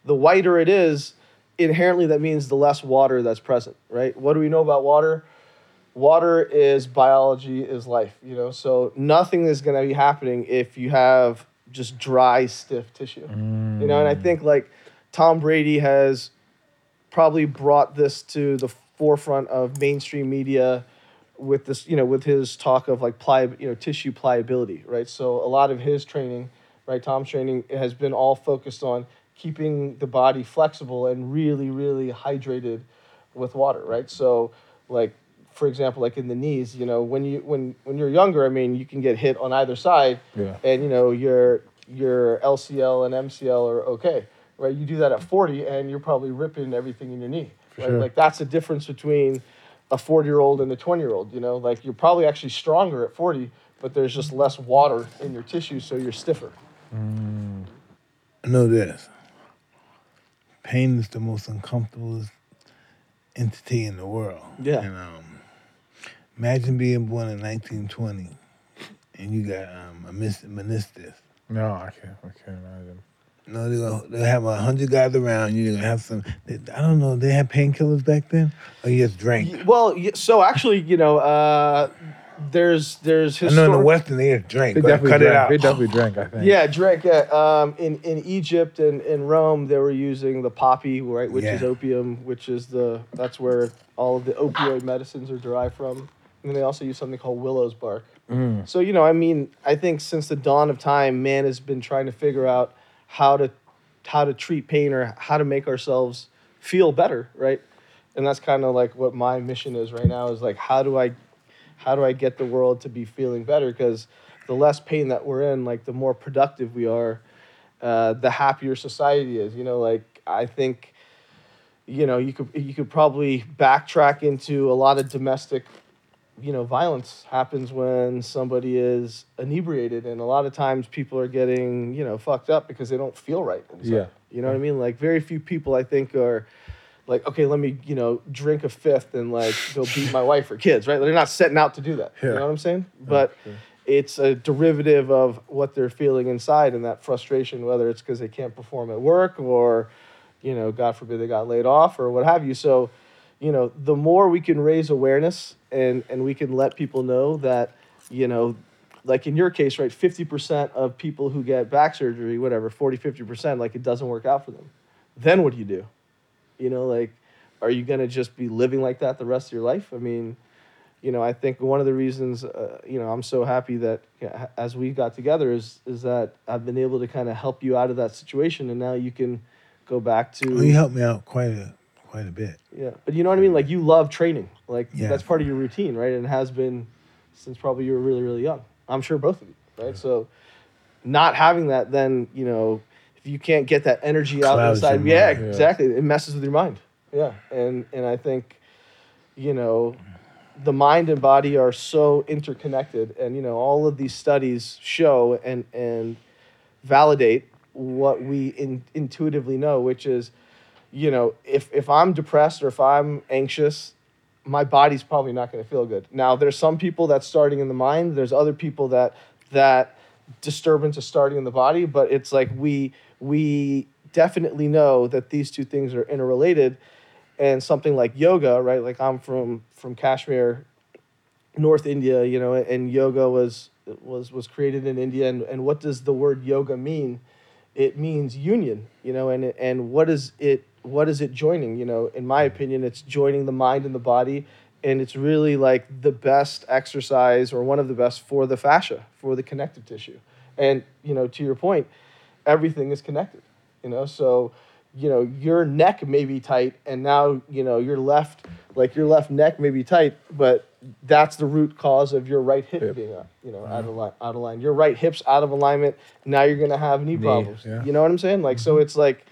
the whiter it is, inherently that means the less water that's present, right? What do we know about water? Water is biology, is life, you know, so nothing is going to be happening if you have just dry, stiff tissue, you know, and I mm. think like Tom Brady has probably brought this to the forefront of mainstream media with this, you know, with his talk of like pli, you know, tissue pliability, right? So a lot of his training, right, Tom's training has been all focused on keeping the body flexible and really, really hydrated with water, right? So like for example, like in the knees, you know, when you when when you're younger, I mean, you can get hit on either side, Yeah. and you know your your LCL and MCL are okay, right? You do that at 40, and you're probably ripping everything in your knee, right? sure. Like that's the difference between a 40 year old and a 20 year old. You know, like you're probably actually stronger at 40, but there's just less water in your tissue, so you're stiffer. I know this. Pain is the most uncomfortable entity in the world. Yeah. And um, imagine being born in 1920 and you got um, a mis- meniscus. No, I can't. I can't imagine. No, they're gonna they'll have a hundred guys around you. They're gonna have some. They, I don't know. They had painkillers back then, or you just drank. Well, so actually, you know, uh, there's there's I know in the historic- Western they just drank. They Go definitely cut drank. it out. They definitely drank. I think. Yeah, drink. Yeah. Um, in in Egypt and in Rome, they were using the poppy, right, which is opium, which is the that's where all of the opioid medicines are derived from. And they also use something called willow's bark. Mm. So you know, I mean, I think since the dawn of time, man has been trying to figure out how to how to treat pain or how to make ourselves feel better, right? And that's kind of like what my mission is right now is like how do I how do I get the world to be feeling better because the less pain that we're in, like the more productive we are, uh, the happier society is. You know, like I think you know, you could you could probably backtrack into a lot of domestic, you know, violence happens when somebody is inebriated, and a lot of times people are getting you know fucked up because they don't feel right. Yeah. you know what I mean. Like very few people I think are. Like okay, let me you know drink a fifth and like go beat my wife or kids, right? They're not setting out to do that. Yeah. You know what I'm saying? But it's a derivative of what they're feeling inside and that frustration, whether it's because they can't perform at work or, you know, God forbid they got laid off or what have you. So, you know, the more we can raise awareness and and we can let people know that, you know, like in your case, right, 50% of people who get back surgery, whatever, 40, 50%, like it doesn't work out for them. Then what do you do? You know, like, are you going to just be living like that the rest of your life? I mean, you know, I think one of the reasons, uh, you know, I'm so happy that you know, as we got together is is that I've been able to kind of help you out of that situation, and now you can go back to Well, you helped me out quite a quite a bit. yeah. But you know what I mean? Like you love training, like Yeah. that's part of your routine, right? And it has been since probably you were really really young. I'm sure both of you, right? So not having that, then you know, if you can't get that energy out inside, yeah, mind. Yeah. exactly, it messes with your mind. Yeah, and and I think, you know, the mind and body are so interconnected, and you know, all of these studies show and and validate what we in, intuitively know, which is, you know, if if I'm depressed or if I'm anxious, my body's probably not going to feel good. Now, there's some people that's starting in the mind. There's other people that that disturbance is starting in the body. But it's like we we definitely know that these two things are interrelated. And something like yoga, right? Like I'm from from Kashmir, North India, you know, and yoga was was was created in India. And, and what does the word yoga mean? It means union, you know, and and what is it what is it joining? You know, in my opinion, it's joining the mind and the body, and it's really like the best exercise or one of the best for the fascia, for the connective tissue. And you know, to your point, everything is connected. You know, so you know your neck may be tight, and now you know your left, like your left neck may be tight, but that's the root cause of your right hip Hip. being out, you know, out of mm-hmm. line, out of line. Your right hip's out of alignment. Now you're gonna have knee, problems. yeah. You know what I'm saying? Like so, mm-hmm. it's like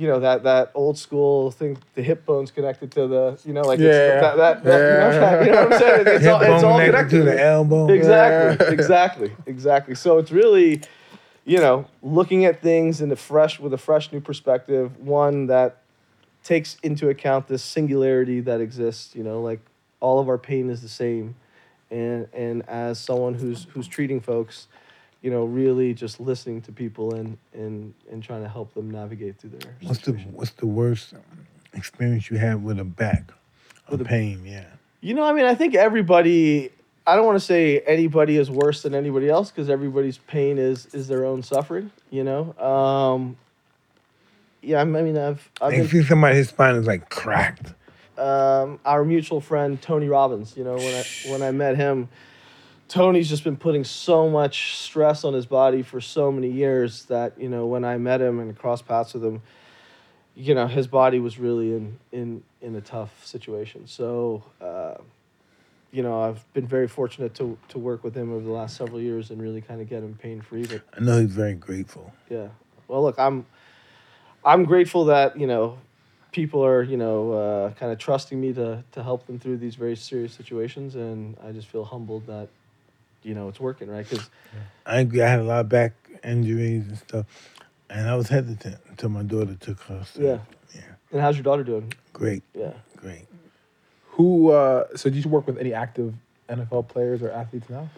you know that that old school thing the hip bone's connected to the you know like Yeah. it's, that, that, that, you, know, you know what i'm saying it's Hip all, it's all connected connected to the elbow. exactly exactly exactly so it's really you know looking at things in a fresh with a fresh new perspective one that takes into account this singularity that exists you know like all of our pain is the same and and as someone who's who's treating folks you know really just listening to people and and and trying to help them navigate through their What's the. What's the worst experience you had with a back? With a- pain, yeah. You know, I mean, I think everybody. I don't want to say anybody is worse than anybody else because everybody's pain is is their own suffering. You know. Um, yeah, I mean, I've I've I been see somebody his spine is like cracked. um, our mutual friend Tony Robbins. You know, when I when I met him, Tony's just been putting so much stress on his body for so many years that you know when I met him and crossed paths with him, you know his body was really in in in a tough situation. So. Uh, you know, I've been very fortunate to to work with him over the last several years and really kind of get him pain free. But I know he's very grateful. yeah. Well, look, I'm I'm grateful that you know people are you know uh, kind of trusting me to to help them through these very serious situations, and I just feel humbled that you know it's working, right? Because I. I had a lot of back injuries and stuff, and I was hesitant until my daughter took her. So, Yeah. yeah, and how's your daughter doing? great, Yeah. great. Who? Uh, so, do you work with any active NFL players or athletes now?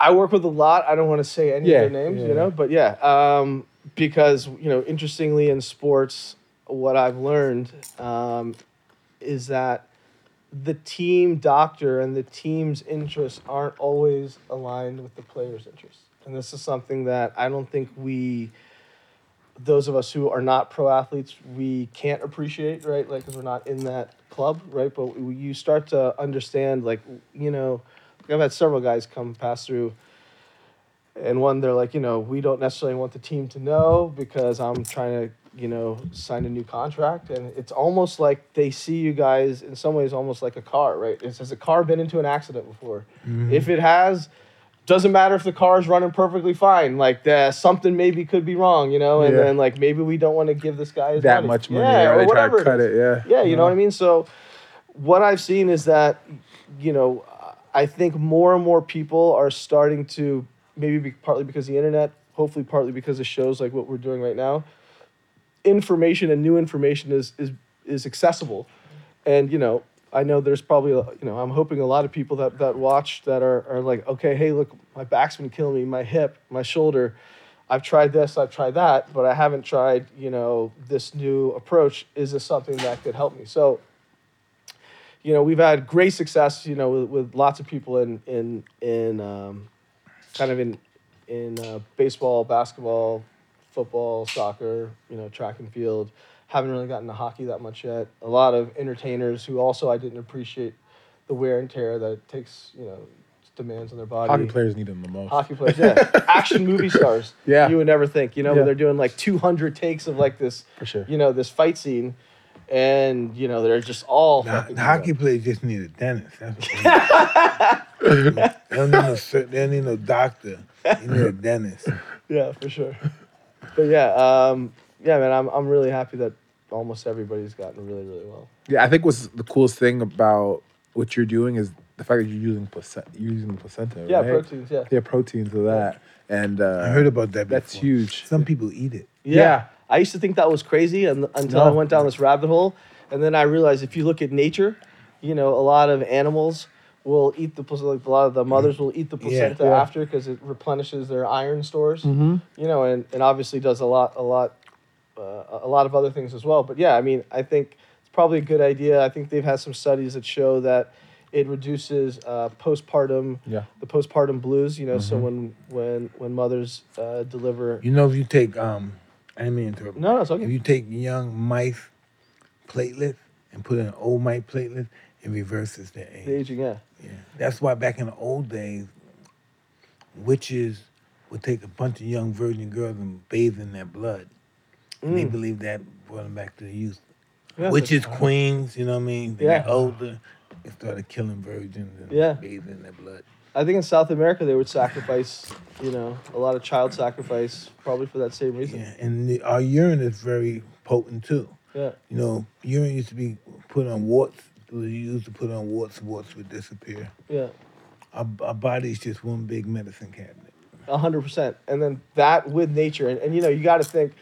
I work with a lot. I don't want to say any Yeah, of their names, yeah. you know, but yeah, um, because you know, interestingly in sports, what I've learned um, is that the team doctor and the team's interests aren't always aligned with the player's interests, and this is something that I don't think we. Those of us who are not pro athletes, we can't appreciate, right? Like, because we're not in that club, right? But you start to understand, like, you know, I've had several guys come pass through, and one they're like, you know, we don't necessarily want the team to know because I'm trying to, you know, sign a new contract, and it's almost like they see you guys in some ways almost like a car, right? It's has a car been into an accident before? Mm-hmm. If it has, doesn't matter if the car is running perfectly fine. Like the, something maybe could be wrong, you know, and Yeah. then like maybe we don't want to give this guy that money. much money, yeah, or or they try whatever to cut it. Yeah, Yeah, you know what I uh-huh. mean. So what I've seen is that you know I think more and more people are starting to maybe be, partly because of the internet, hopefully partly because of shows like what we're doing right now. Information and new information is is is accessible, and you know I know there's probably you know I'm hoping a lot of people that that watch that are are like okay hey look my back's been killing me my hip my shoulder. I've tried this, I've tried that, but I haven't tried, you know, this new approach. Is this something that could help me? So, you know, we've had great success, you know, with, with lots of people in in in um, kind of in in uh, baseball, basketball, football, soccer, you know, track and field. Haven't really gotten to hockey that much yet. A lot of entertainers who also I didn't appreciate the wear and tear that it takes, you know, demands on their body. hockey players need them the most. Hockey players, yeah. Action movie stars. Yeah. You would never think, you know, Yeah. they're doing like 200 takes of like this, For sure. you know, this fight scene. And, you know, they're just all The, fucking the hockey players just need a dentist. That's what they, don't need no they don't need no doctor. They need a dentist. Yeah, for sure. But yeah, um, yeah, man, I'm, I'm really happy that almost everybody's gotten really, really well. Yeah, I think what's the coolest thing about what you're doing is the fact that you're using placenta. You're using the placenta. Yeah, right? proteins, yeah. Yeah, proteins of that, and uh, I heard about that. that's before. huge. Some people eat it. Yeah. Yeah. I used to think that was crazy and, until I went down this rabbit hole. And then I realized if you look at nature, you know, a lot of animals will eat the placenta, like a lot of the mothers will eat the placenta Yeah. after because it replenishes their iron stores. Mm-hmm. You know, and, and obviously does a lot, a lot, uh, a lot of other things as well. But yeah, I mean, I think it's probably a good idea. I think they've had some studies that show that it reduces uh, postpartum, Yeah. the postpartum blues. You know, so when when when mothers uh, deliver. You know, if you take um, I didn't mean to interrupt. No, no, it's okay. If you take young mice platelets and put in old mice platelets, it reverses their age. The aging, yeah. Yeah. That's why back in the old days, witches would take a bunch of young virgin girls and bathe in their blood. And they Mm. believed that brought them back to the youth. Yeah, witches, queens, you know what I mean? They got Yeah. older. They started killing virgins and Yeah. bathing in their blood. I think in South America they would sacrifice, you know, a lot of child sacrifice, probably for that same reason. Yeah. And the, our urine is very potent too. Yeah. You know, urine used to be put on warts. Was used to put on warts. Warts would disappear. Yeah. Our, our body is just one big medicine cabinet. A hundred percent. And then that with nature, and, and you know, you got to think.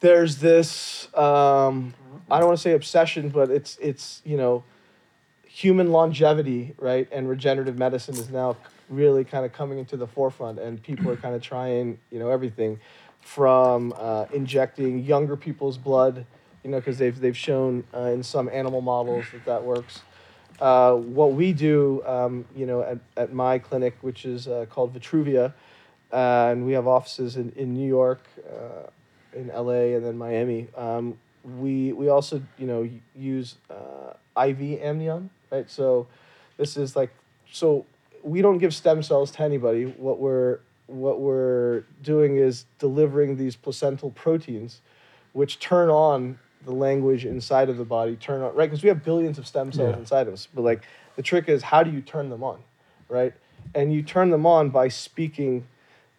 There's this. Um, I don't want to say obsession, but it's it's you know, human longevity, right, and regenerative medicine is now really kind of coming into the forefront, and people are kind of trying you know everything, from uh, injecting younger people's blood, you know, because they've they've shown uh, in some animal models that that works. Uh, what we do, um, you know, at, at my clinic, which is uh, called Vitruvia, uh, and we have offices in, in New York, uh, in LA, and then Miami. Um, we we also you know use uh, IV amnion, right? So this is like so we don't give stem cells to anybody. What we're what we're doing is delivering these placental proteins, which turn on the language inside of the body. Turn on right because we have billions of stem cells Yeah. inside of us. But like the trick is how do you turn them on, right? And you turn them on by speaking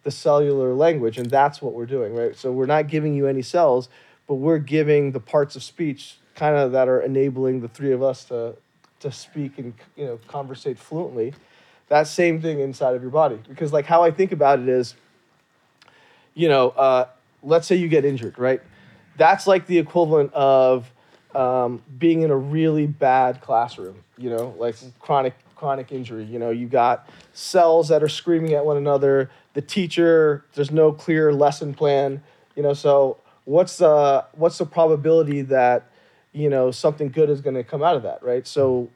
the cellular language, and that's what we're doing, right? So we're not giving you any cells, but we're giving the parts of speech kind of that are enabling the three of us to to speak and you know conversate fluently. That same thing inside of your body, because like how I think about it is, you know, uh, let's say you get injured, right? That's like the equivalent of um, being in a really bad classroom, you know, like chronic chronic injury. You know, you got cells that are screaming at one another. The teacher, there's no clear lesson plan. You know, so what's the what's the probability that you know something good is going to come out of that, right? So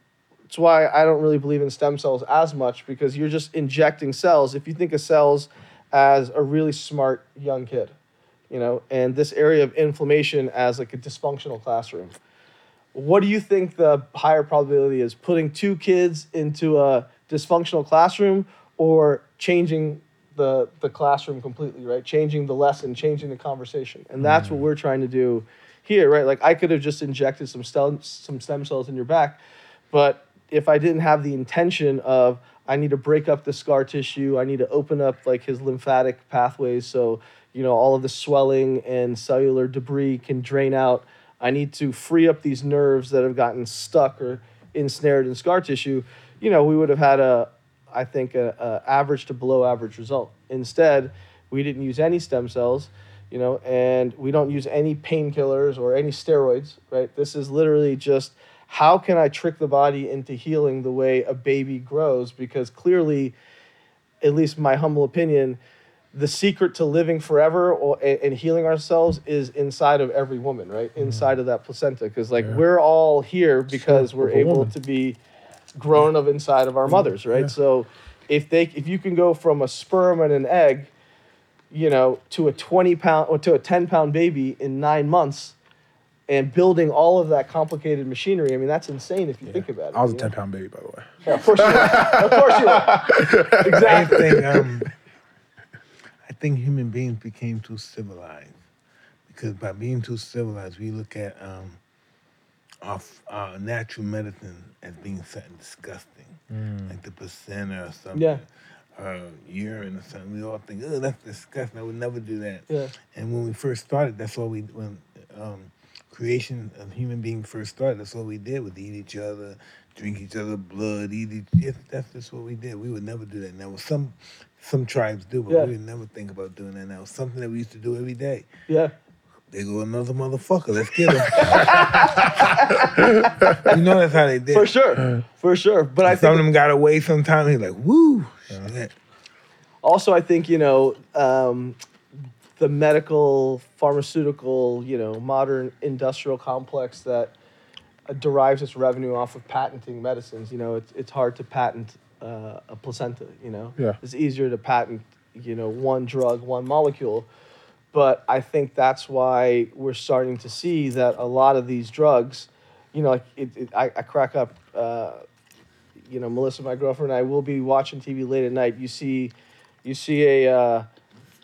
it's why I don't really believe in stem cells as much because you're just injecting cells. If you think of cells as a really smart young kid, you know, and this area of inflammation as like a dysfunctional classroom. What do you think the higher probability is? Putting two kids into a dysfunctional classroom or changing the, the classroom completely, right? Changing the lesson, changing the conversation. And that's what mm. we're trying to do here, right? Like I could have just injected some stem, some stem cells in your back, but if I didn't have the intention of I need to break up the scar tissue, I need to open up like his lymphatic pathways so you know all of the swelling and cellular debris can drain out. I need to free up these nerves that have gotten stuck or ensnared in scar tissue. You know, we would have had a, I think, a, a average to below average result. Instead, we didn't use any stem cells, you know, and we don't use any painkillers or any steroids, right? This is literally just how can I trick the body into healing the way a baby grows? Because clearly, at least my humble opinion, the secret to living forever or, and, healing ourselves is inside of every woman, right? Inside of that placenta. Because, like, Yeah. we're all here because we're of able to be grown of inside of our mothers, right? Yeah. So, if they if you can go from a sperm and an egg, you know, to a 20 pound or to a 10 pound baby in nine months and building all of that complicated machinery, I mean, that's insane if you think about it. I was a you know? 10 pound baby, by the way. Yeah, of course you are. Of course you are. I Exactly. think um, I think human beings became too civilized because by being too civilized, we look at um, our, our natural medicine as being something disgusting, like the placenta or something. Yeah. Or urine or something. We all think, oh, that's disgusting. I would never do that. Yeah. And when we first started, that's all we when um, creation of human being first started. That's all we did was eat each other, drink each other's blood, eat each. Yes, that's just what we did. We would never do that. Now, some some tribes do, but Yeah. we would never think about doing that. Now, something that we used to do every day. Yeah. They go another motherfucker. Let's get him. you know that's how they did. For sure. For sure. But I Some of them got away. Sometimes he's like, "Woo!" Shit. also, I think, you know, um, the medical, pharmaceutical, you know, modern industrial complex that uh, derives its revenue off of patenting medicines, you know, it's, it's hard to patent uh, a placenta, you know? Yeah. It's easier to patent, you know, one drug, one molecule. But I think that's why we're starting to see that a lot of these drugs, you know, like it, it, I, I crack up, uh, you know, Melissa, my girlfriend, and I will be watching TV late at night. You see, you see a uh,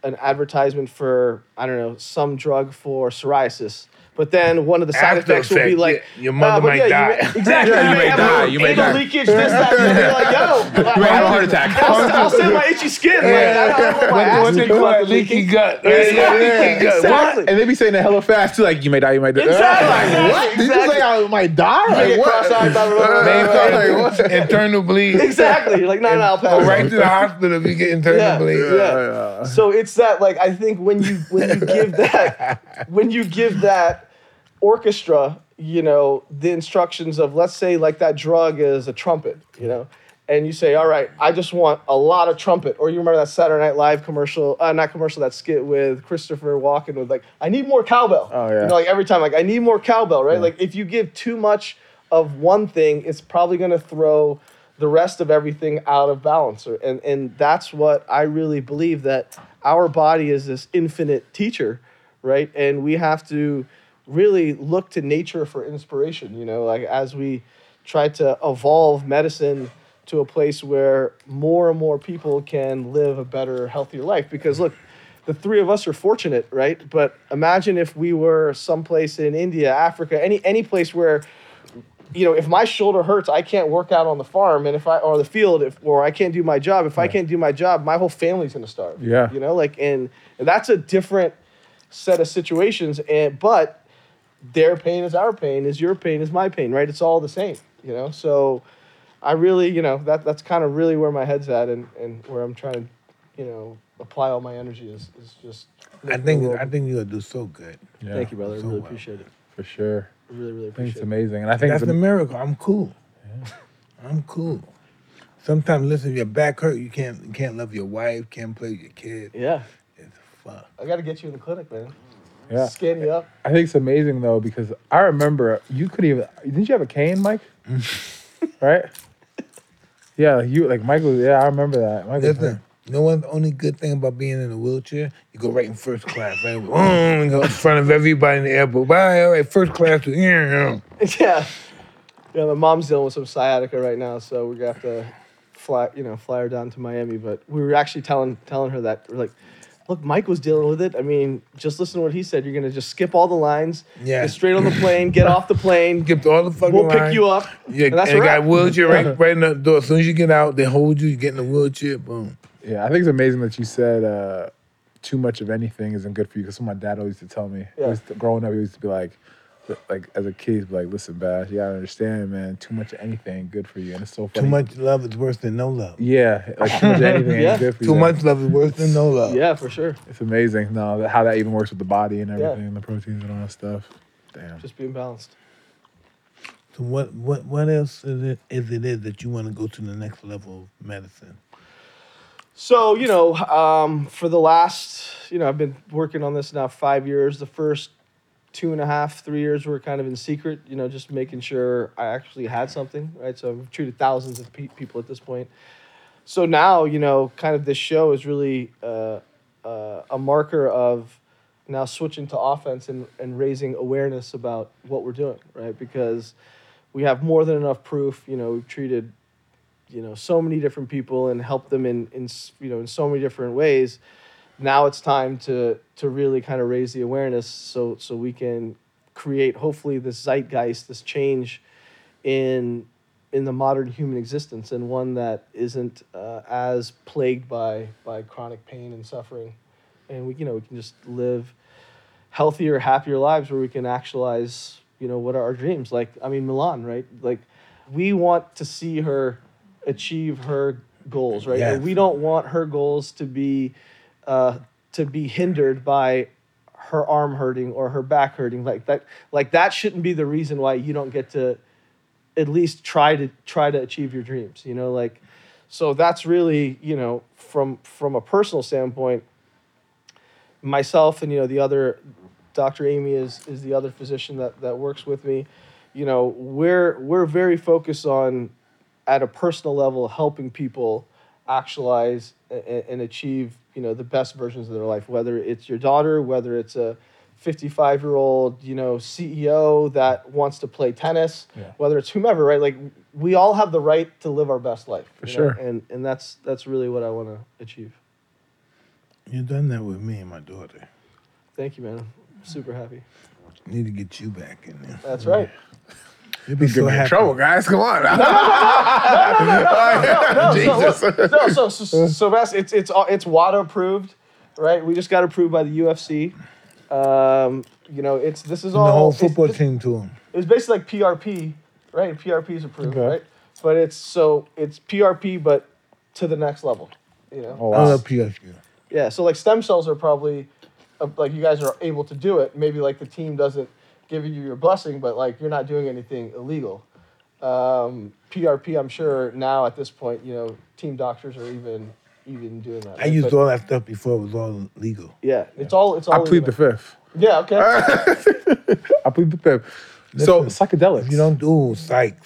an advertisement for I don't know some drug for psoriasis. But then one of the side After effects will be like, yeah, your mother uh, might yeah, die. May, exactly. Yeah, you may have die, you may anal die. leakage, this, that, and you're like, yo, You may have a heart attack. I'll, I'll save my itchy skin. Like, I don't want my What, ass they call it? Leaky gut. Yeah, Yeah, yeah, leaky gut. exactly. And they be saying it hella fast too, like you may die, you may die. Exactly, Like, what? Did you exactly. say I might die? You Like, what? cross-eyed, blah, blah, blah, Like, thing, what? internal bleed. Exactly. Like, no, no, I'll pass. Go right to the hospital if you get internal Yeah. bleed. Yeah. So it's that like I think when you when you give that when you give that orchestra, you know, the instructions of let's say like that drug is a trumpet, you know, and you say, all right, I just want a lot of trumpet, or you remember that Saturday Night Live commercial, uh, not commercial, that skit with Christopher Walken with like, I need more cowbell. Oh, yeah. You know, like every time, like I need more cowbell, right? Like if you give too much of one thing, it's probably gonna throw the rest of everything out of balance. Or- And and that's what I really believe that our body is this infinite teacher, right? And we have to really look to nature for inspiration, you know, like as we try to evolve medicine to a place where more and more people can live a better, healthier life. Because look, the three of us are fortunate, right? But imagine if we were someplace in India, Africa, any any place where you know, if my shoulder hurts, I can't work out on the farm, and if I or the field, if or I can't do my job. If I can't do my job, my whole family's gonna starve. Yeah. you know, like and, and that's a different set of situations. And but their pain is our pain, is your pain is my pain, right? It's all the same, you know. So I really, you know, that that's kind of really where my head's at, and and where I'm trying to, you know, apply all my energy is is just. I making think I think you're gonna do so good. Yeah, Thank you, brother. I so really well. appreciate it. for sure. I really, really I think it's it. amazing, and I think That's it's the miracle. I'm cool. I'm cool. Sometimes, listen, if your back hurt, you can't you can't love your wife, can't play with your kid. Yeah, It's fuck. I got to get you in the clinic, man. Yeah. Scan you up. I think it's amazing though because I remember you couldn't even. Didn't you have a cane, Mike? right? Yeah, you like Michael. Yeah, I remember that. Michael, Listen, you know what? The only good thing about being in a wheelchair, you go right in first class. Right, Mm, go in front of everybody in the airport. Bye, all right, first class to here. yeah. Yeah, my mom's dealing with some sciatica right now, so we're gonna have to fly, you know, fly her down to Miami. But we were actually telling telling her that we're like, look, Mike was dealing with it. I mean, just listen to what he said. You're gonna just skip all the lines, Yeah. get straight on the plane, get off the plane. Skipped all the fucking We'll pick you up. Yeah, and that's and a got wrap. wheelchair right, right in the door. As soon as you get out, they hold you. You get in the wheelchair. Boom. Yeah, I think it's amazing that you said uh, too much of anything isn't good for you. Because my dad always used to tell me. Yeah. used growing up, he used to be like, like as a kid, he'd like, "Listen, Bash, you gotta understand, man. Too much of anything good for you." And it's so funny. Too much love is worse than no love. Yeah, like too much of anything Yeah. ain't good for you. Too much love is worse than no love. Yeah, for sure. It's amazing. No, how that even works with the body and Yeah. everything, the proteins and all that stuff. Damn. Just being balanced. So what what what else is it is it is that you want to go to the next level of medicine? So, you know, um, for the last, you know, I've been working on this now five years. The first two and a half, three years were kind of in secret, you know, just making sure I actually had something, right? So I've treated thousands of pe- people at this point. So now, you know, kind of this show is really uh, uh, a marker of now switching to offense and, and raising awareness about what we're doing, right? Because we have more than enough proof. You know, we've treated you know so many different people and helped them in in you know in so many different ways now it's time to to really kind of raise the awareness so so we can create hopefully this zeitgeist this change in in the modern human existence and one that isn't uh, as plagued by by chronic pain and suffering. And we you know we can just live healthier happier lives where we can actualize you know what are our dreams. Like i mean milan right? Like we want to see her achieve her goals right? Yes. And we don't want her goals to be uh, to be hindered by her arm hurting or her back hurting. Like that like that shouldn't be the reason why you don't get to at least try to try to achieve your dreams you know? Like so that's really you know from from a personal standpoint myself and you know the other dr amy is is the other physician that that works with me. You know we're we're very focused on at a personal level helping people actualize and, and achieve you know the best versions of their life whether it's your daughter whether it's a 55 year old you know ceo that wants to play tennis Yeah. whether it's whomever right like we all have the right to live our best life For you know? and and that's that's really what i want to achieve You've done that with me and my daughter. thank you man i'm super happy Need to get you back in there. that's right You'll be so Get in trouble, guys. Come on. no, Jesus. So, no, so so, so that's it's it's all- it's WADA approved, right? We just got approved by the UFC. Um, you know, it's this is And all the whole it's- football it's- team to him. It was basically like PRP, right? PRP is approved, Okay. right? But it's so it's PRP, but to the next level. You know. Oh I wow. love PSU. Yeah, so like stem cells are probably uh, like you guys are able to do it. Maybe like the team doesn't give you your blessing, but like you're not doing anything illegal. Um, PRP, I'm sure now at this point, you know, team doctors are even even doing that. I right? used But, all that stuff before it was all legal. yeah, it's all it's all. I plead the fifth. Yeah. Okay. I plead the fifth. So Listen, psychedelics. You don't do psych,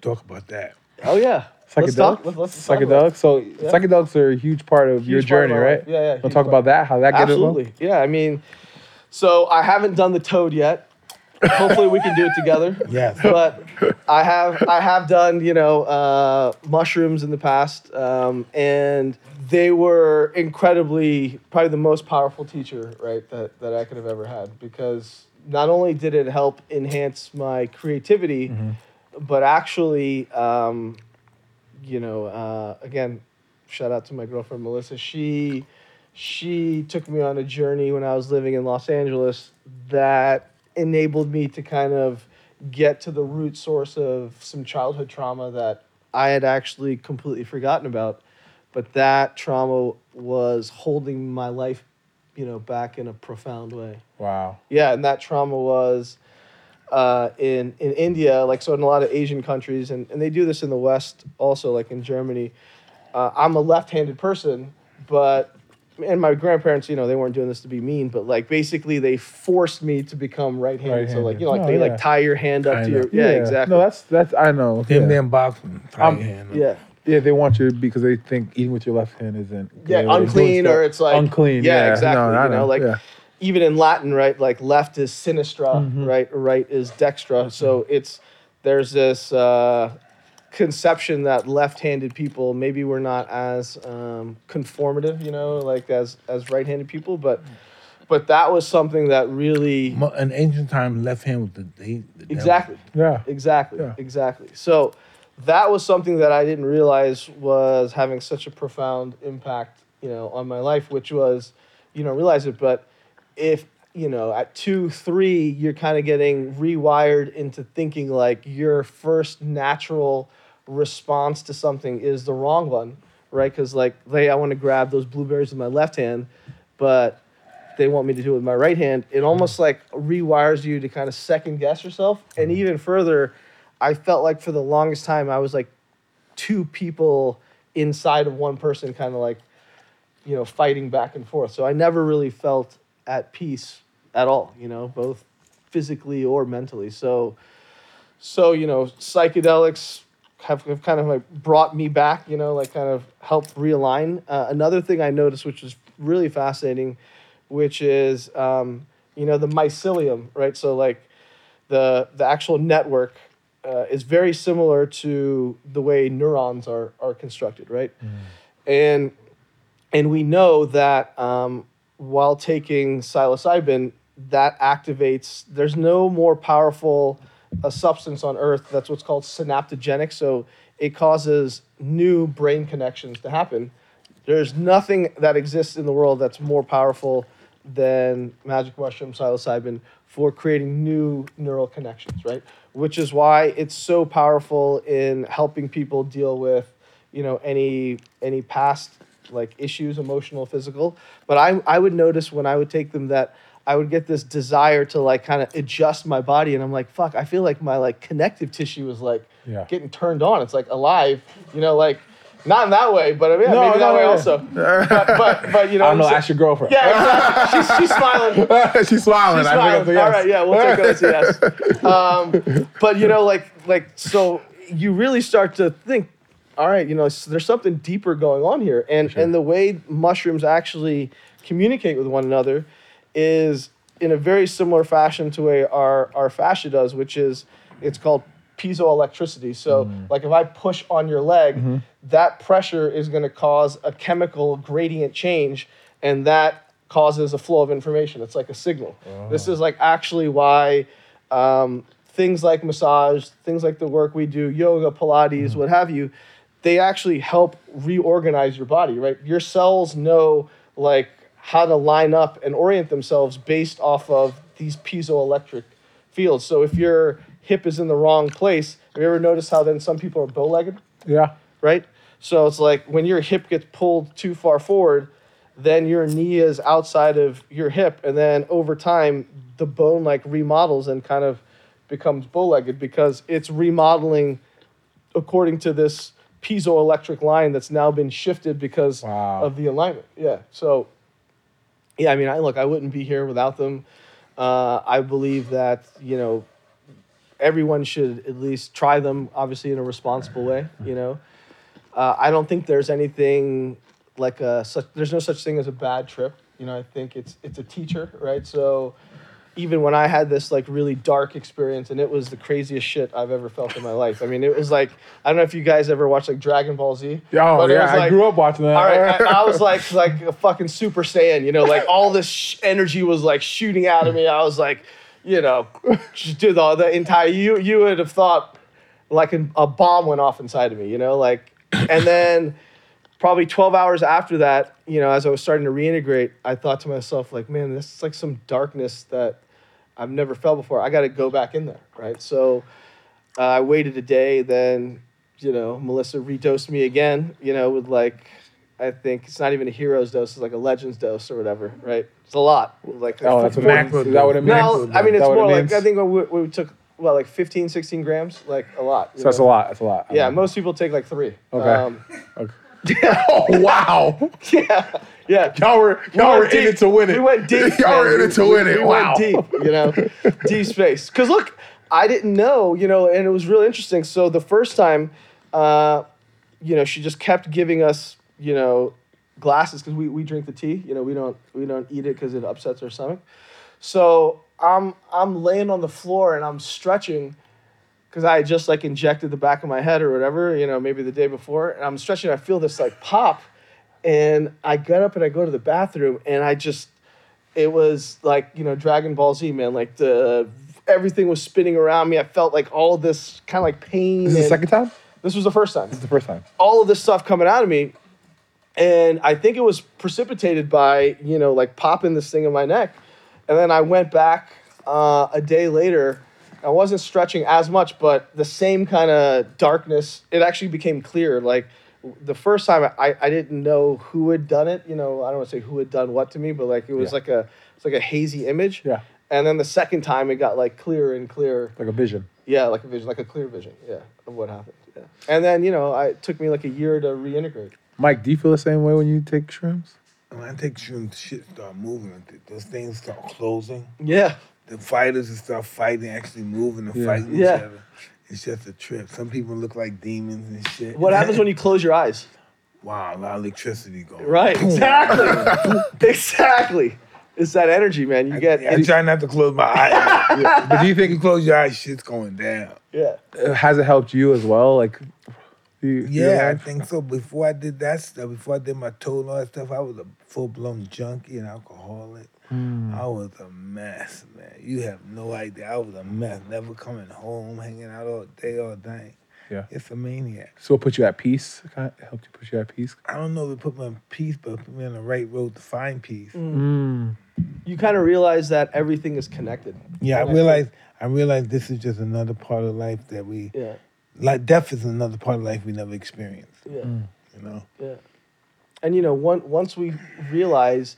talk about that. oh yeah. Let's psychedelics. talk. Let's, let's talk about it. psychedelics. So psychedelics are a huge part of your Huge part of journey, my right? life. Yeah, yeah, We'll talk part. about that? How that get Absolutely. Yeah. I mean, so I haven't done the toad yet. Hopefully, we can do it together. Yes. but I have I have done you know uh, mushrooms in the past, um, and they were incredibly probably the most powerful teacher right that that I could have ever had because not only did it help enhance my creativity, but actually, um, you know, uh, again, shout out to my girlfriend Melissa. She she took me on a journey when I was living in Los Angeles that enabled me to kind of get to the root source of some childhood trauma that I had actually completely forgotten about. But that trauma was holding my life, you know, back in a profound way. Wow. Yeah, and that trauma was uh, in in India, like so in a lot of Asian countries, and, and they do this in the West also, like in Germany. Uh, I'm a left-handed person, but and my grandparents, you know, they weren't doing this to be mean, but like basically they forced me to become right-handed. So like you know, like Oh, they yeah. like tie your hand up to Kinda. your yeah, exactly No, that's that's I know. Them yeah. damn boxing. Tie Um, your hand up. yeah. Yeah, they want you because they think eating with your left hand isn't Yeah, good. They're unclean or it's like unclean. Yeah, Yeah, exactly. No, I you know, like yeah. even in Latin, right? Like left is sinistra, Mm-hmm. right? Right is dextra. So it's there's this uh, conception that left-handed people maybe were not as um, conformative, you know, like as as right-handed people, but but that was something that really Mo- In ancient time left hand was the, the, the devil. exactly Yeah. exactly Yeah. exactly so that was something that i didn't realize was having such a profound impact you know on my life which was you don't realize it but if you know at two three you're kind of getting rewired into thinking like your first natural response to something is the wrong one right because like hey i want to grab those blueberries with my left hand but they want me to do it with my right hand, it almost like rewires you to kind of second guess yourself. And mm-hmm. even further, I felt like for the longest time I was like two people inside of one person, kind of like, you know, fighting back and forth. So I never really felt at peace at all, you know, both physically or mentally. So, so you know, psychedelics have, have kind of like brought me back, you know, like kind of helped realign. Uh, another thing I noticed, which was really fascinating, which is um, you know the mycelium, right? So like the the actual network uh, is very similar to the way neurons are are constructed, right? And and we know that um, while taking psilocybin, that activates. There's no more powerful a substance on Earth that's what's called synaptogenic. So it causes new brain connections to happen. There's nothing that exists in the world that's more powerful than magic mushroom psilocybin for creating new neural connections, right? Which is why it's so powerful in helping people deal with, you know, any any past like issues, emotional, physical. But I I would notice when I would take them that I would get this desire to like kind of adjust my body, and I'm like, fuck, I feel like my like connective tissue is like Yeah. getting turned on. It's like alive, you know, like not in that way, but I mean, No, maybe that way also. But, but but you know, I don't know. Ask your girlfriend. yeah, exactly. she's, she's smiling. She's smiling. She's I think smiling. yes. All right, yeah, we'll take it as yes. Um, but you know, like like so, you really start to think, all right, you know, s- there's something deeper going on here, and and the way mushrooms actually communicate with one another is in a very similar fashion to way our our fascia does, which is it's called piezoelectricity. So, mm-hmm. like if I push on your leg, mm-hmm. that pressure is going to cause a chemical gradient change, and that causes a flow of information. It's like a signal. Oh. This is like actually why um, things like massage, things like the work we do, yoga, Pilates, mm-hmm. what have you, they actually help reorganize your body, right? Your cells know like how to line up and orient themselves based off of these piezoelectric fields. So if your hip is in the wrong place, have you ever noticed how then some people are bow-legged? Yeah. right? So it's like when your hip gets pulled too far forward, then your knee is outside of your hip, and then over time the bone like remodels and kind of becomes bow-legged because it's remodeling according to this piezoelectric line that's now been shifted because Wow. of the alignment. Yeah. So yeah, I mean, I look, I wouldn't be here without them. Uh, I believe that you know everyone should at least try them, obviously in a responsible way. You know, uh, I don't think there's anything like a such. There's no such thing as a bad trip. You know, I think it's it's a teacher, right? So even when I had this like really dark experience, and it was the craziest shit I've ever felt in my life. I mean, it was like I don't know if you guys ever watched like Dragon Ball Z. Oh yeah, was I grew up watching that. all right, I, I was like like a fucking Super Saiyan, you know, like all this sh- energy was like shooting out of me. I was like, you know, just do the, the entire you you would have thought like an, a bomb went off inside of me, you know, like, and then probably 12 hours after that, you know, as I was starting to reintegrate, I thought to myself like, man, this is like some darkness that I've never felt before. I got to go back in there, right? So uh, I waited a day, then you know Melissa redosed me again, you know, with like I think it's not even a hero's dose, it's like a legends dose or whatever, right? It's a lot, like Oh, that's what it Macro. Is that what it means? no, I mean it's that it more like? I think we, we took well like 15, 16 grams, like a lot. you So that's a lot. That's a lot. Yeah, most people take like three. Okay. Um, Oh wow. yeah, yeah. Y'all were We y'all went were in it to win it. We went deep. y'all were in it to We- win it. we wow. went deep, you know, deep space. Because look, I didn't know, you know, and it was really interesting. So the first time, uh, you know, she just kept giving us, you know, glasses because we, we drink the tea. You know, we don't we don't eat it because it upsets our stomach. So I'm I'm laying on the floor and I'm stretching because I had just like injected the back of my head or whatever, you know, maybe the day before, and I'm stretching. I feel this like pop, and I get up and I go to the bathroom, and I just, it was like you know Dragon Ball Z, man. Like the everything was spinning around me. I felt like all this kind of like pain. This is the second time? This was the first time This is the first time. all of this stuff coming out of me and i think it was precipitated by you know like popping this thing in my neck and then i went back uh, a day later i wasn't stretching as much but the same kind of darkness it actually became clear like the first time I, I didn't know who had done it you know i don't want to say who had done what to me but like it was Yeah. like a it's like a hazy image Yeah. and then the second time it got like clearer and clearer Like a vision. yeah, like a vision, like a clear vision. Yeah, of what happened. Yeah, and then you know, I, it took me like a year to reintegrate. Mike, do you feel the same way when you take shrooms? When I take shrooms, shit start moving. Those things start closing. Yeah, The fighters will start fighting, actually moving and Yeah. fighting Yeah. each other. It's just a trip. Some people look like demons and shit. what happens when you close your eyes? Wow, a lot of electricity going. Right, exactly, exactly. It's that energy, man. You get I try not to close my eyes. But do you think you close your eyes, shit's going down? yeah, Uh, Has it helped you as well? Like, you, you Yeah, I think so. Before I did that stuff, before I did my toe and all that stuff, I was a full blown junkie and alcoholic. Hmm. I was a mess, man. You have no idea. I was a mess. Never coming home, hanging out all day, all night. Yeah. It's a maniac. So it put you at peace? Kind of helped you put you at peace? I don't know if it put me at peace, but it put me on the right road to find peace. Mm. you kind of realize that everything is connected. Yeah, I And I realized. I realized this is just another part of life that we Yeah, like. Death is another part of life we never experienced. yeah, You know. yeah. And you know, one, once we realize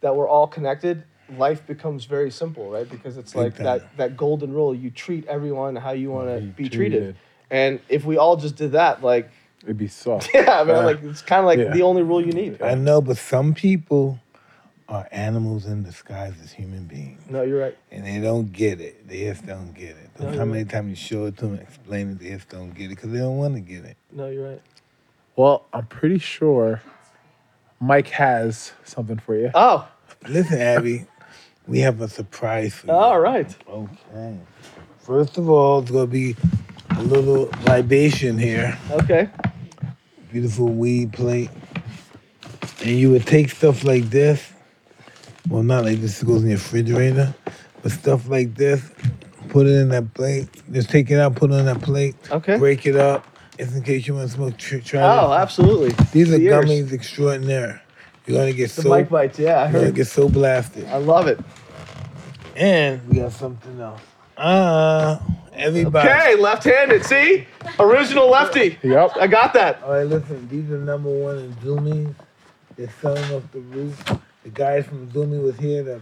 that we're all connected, life becomes very simple, right? Because it's like time. that that golden rule: you treat everyone how you want to Be be treated. treated. And if we all just did that, like, It'd be soft. yeah, man, Yeah. like it's kind of like Yeah. the only rule you need. I know, but some people are animals in disguise as human beings. No, you're right. And they don't get it. They just don't get it. No, How you're many times you show it to them, explain it, they just don't get it because they don't want to get it. No, you're right. Well, I'm pretty sure Mike has something for you. Oh, Listen, Avi, we have a surprise for you. all right. Okay. First of all, it's going to be a little libation here. Okay. Beautiful weed plate. And you would take stuff like this. Well, not like this, it goes in your refrigerator. But stuff like this, put it in that plate. Just take it out, put it on that plate. Okay. Break it up. Just in case you want to smoke, tr- try Oh, it. absolutely. These are The ears. gummies extraordinaire. You're gonna get The so mic bites. Yeah, I you're gonna heard. get so blasted. I love it. And we got something else. Uh everybody. Okay, left-handed. See, original lefty. Yep. I got that. All right, listen, these are number one in Zoomies. They're selling off the roof. The guys from Zoomy was here to,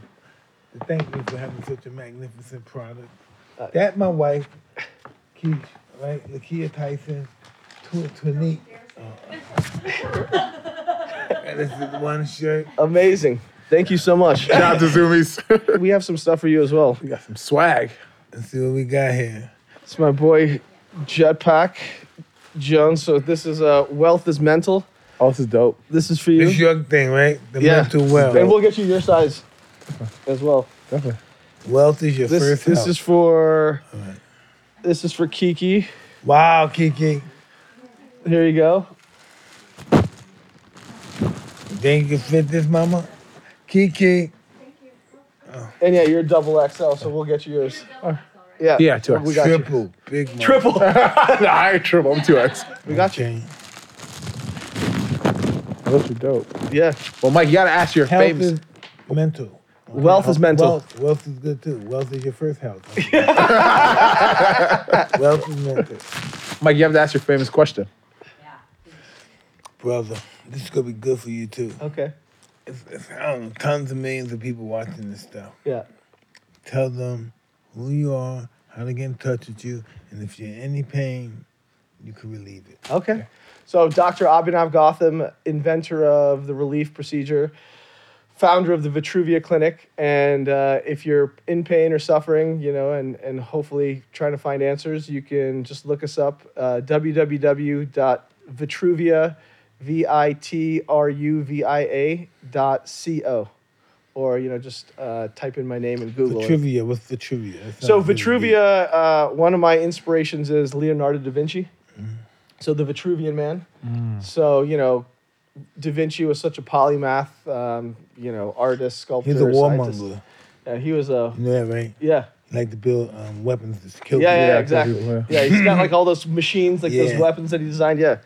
to thank me for having such a magnificent product. Uh, that my wife, Keith, right? Lakiha Tyson, Tw- Twinique. and this is one shirt. Amazing. Thank you so much. Shout out to Zoomies. we have some stuff for you as well. we got some swag. Let's see what we got here. It's my boy Jetpack Jones. So this is uh, wealth is mental. Oh, this is dope. This is for you. This your thing, right? The Yeah. mental wealth. and we'll get you your size as well. Definitely. wealth is your This first this help. is for Alright. this is for Kiki. Wow, Kiki. Here you go. Think you can fit this, mama? Kiki. And yeah, you're double XL, so we'll get you yours. Yeah. Yeah, two We got you. Triple. Big mama. Triple. nah, I ain't triple. I'm two X. we got you. Okay. Those are dope. Yeah. Well, Mike, you gotta ask your Health famous. is mental. Wealth is mental. Wealth, wealth is good too. Wealth is your first health. wealth is mental. Mike, you have to ask your famous question. Brother, this is gonna be good for you too. Okay. It's, it's, I don't know, tons of millions of people watching this stuff. Yeah. Tell them who you are, how to get in touch with you, and if you're in any pain, you can relieve it. Okay. So, Dr. Abhinav Gautam, inventor of the relief procedure, founder of the Vitruvia Clinic. And uh, if you're in pain or suffering, you know, and, and hopefully trying to find answers, you can just look us up uh, www.vitruvia, V I T R U V I A dot C O. or you know just uh, type in my name in Google. Vitruvia. What's Vitruvia? That So sounds really Vitruvia, uh, one of my inspirations is Leonardo da Vinci. Mm-hmm. So the Vitruvian Man. Mm. So you know, Da Vinci was such a polymath, um, you know, artist, deep. sculptor. He's a scientist. warmonger. Yeah, he was a You know that, right? yeah. He like to build um, weapons to kill Yeah, yeah, people. Yeah, exactly. Yeah, he's got like all those machines, like those Yeah. weapons that he designed. Yeah.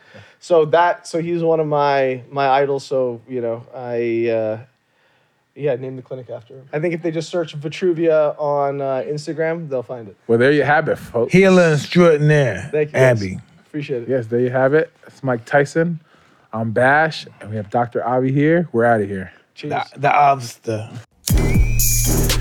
So that, so he's one of my my idols. So you know, I uh, yeah, named the clinic after him. I think if they just search Vitruvia on uh, Instagram, they'll find it. Well, there you have it, folks. Healer extraordinaire. Thank you. guys. Avi. Appreciate it. Yes, there you have it. It's Mike Tyson. I'm Bash, and we have Dr. Avi here. We're out of here. Cheers. The, the obster.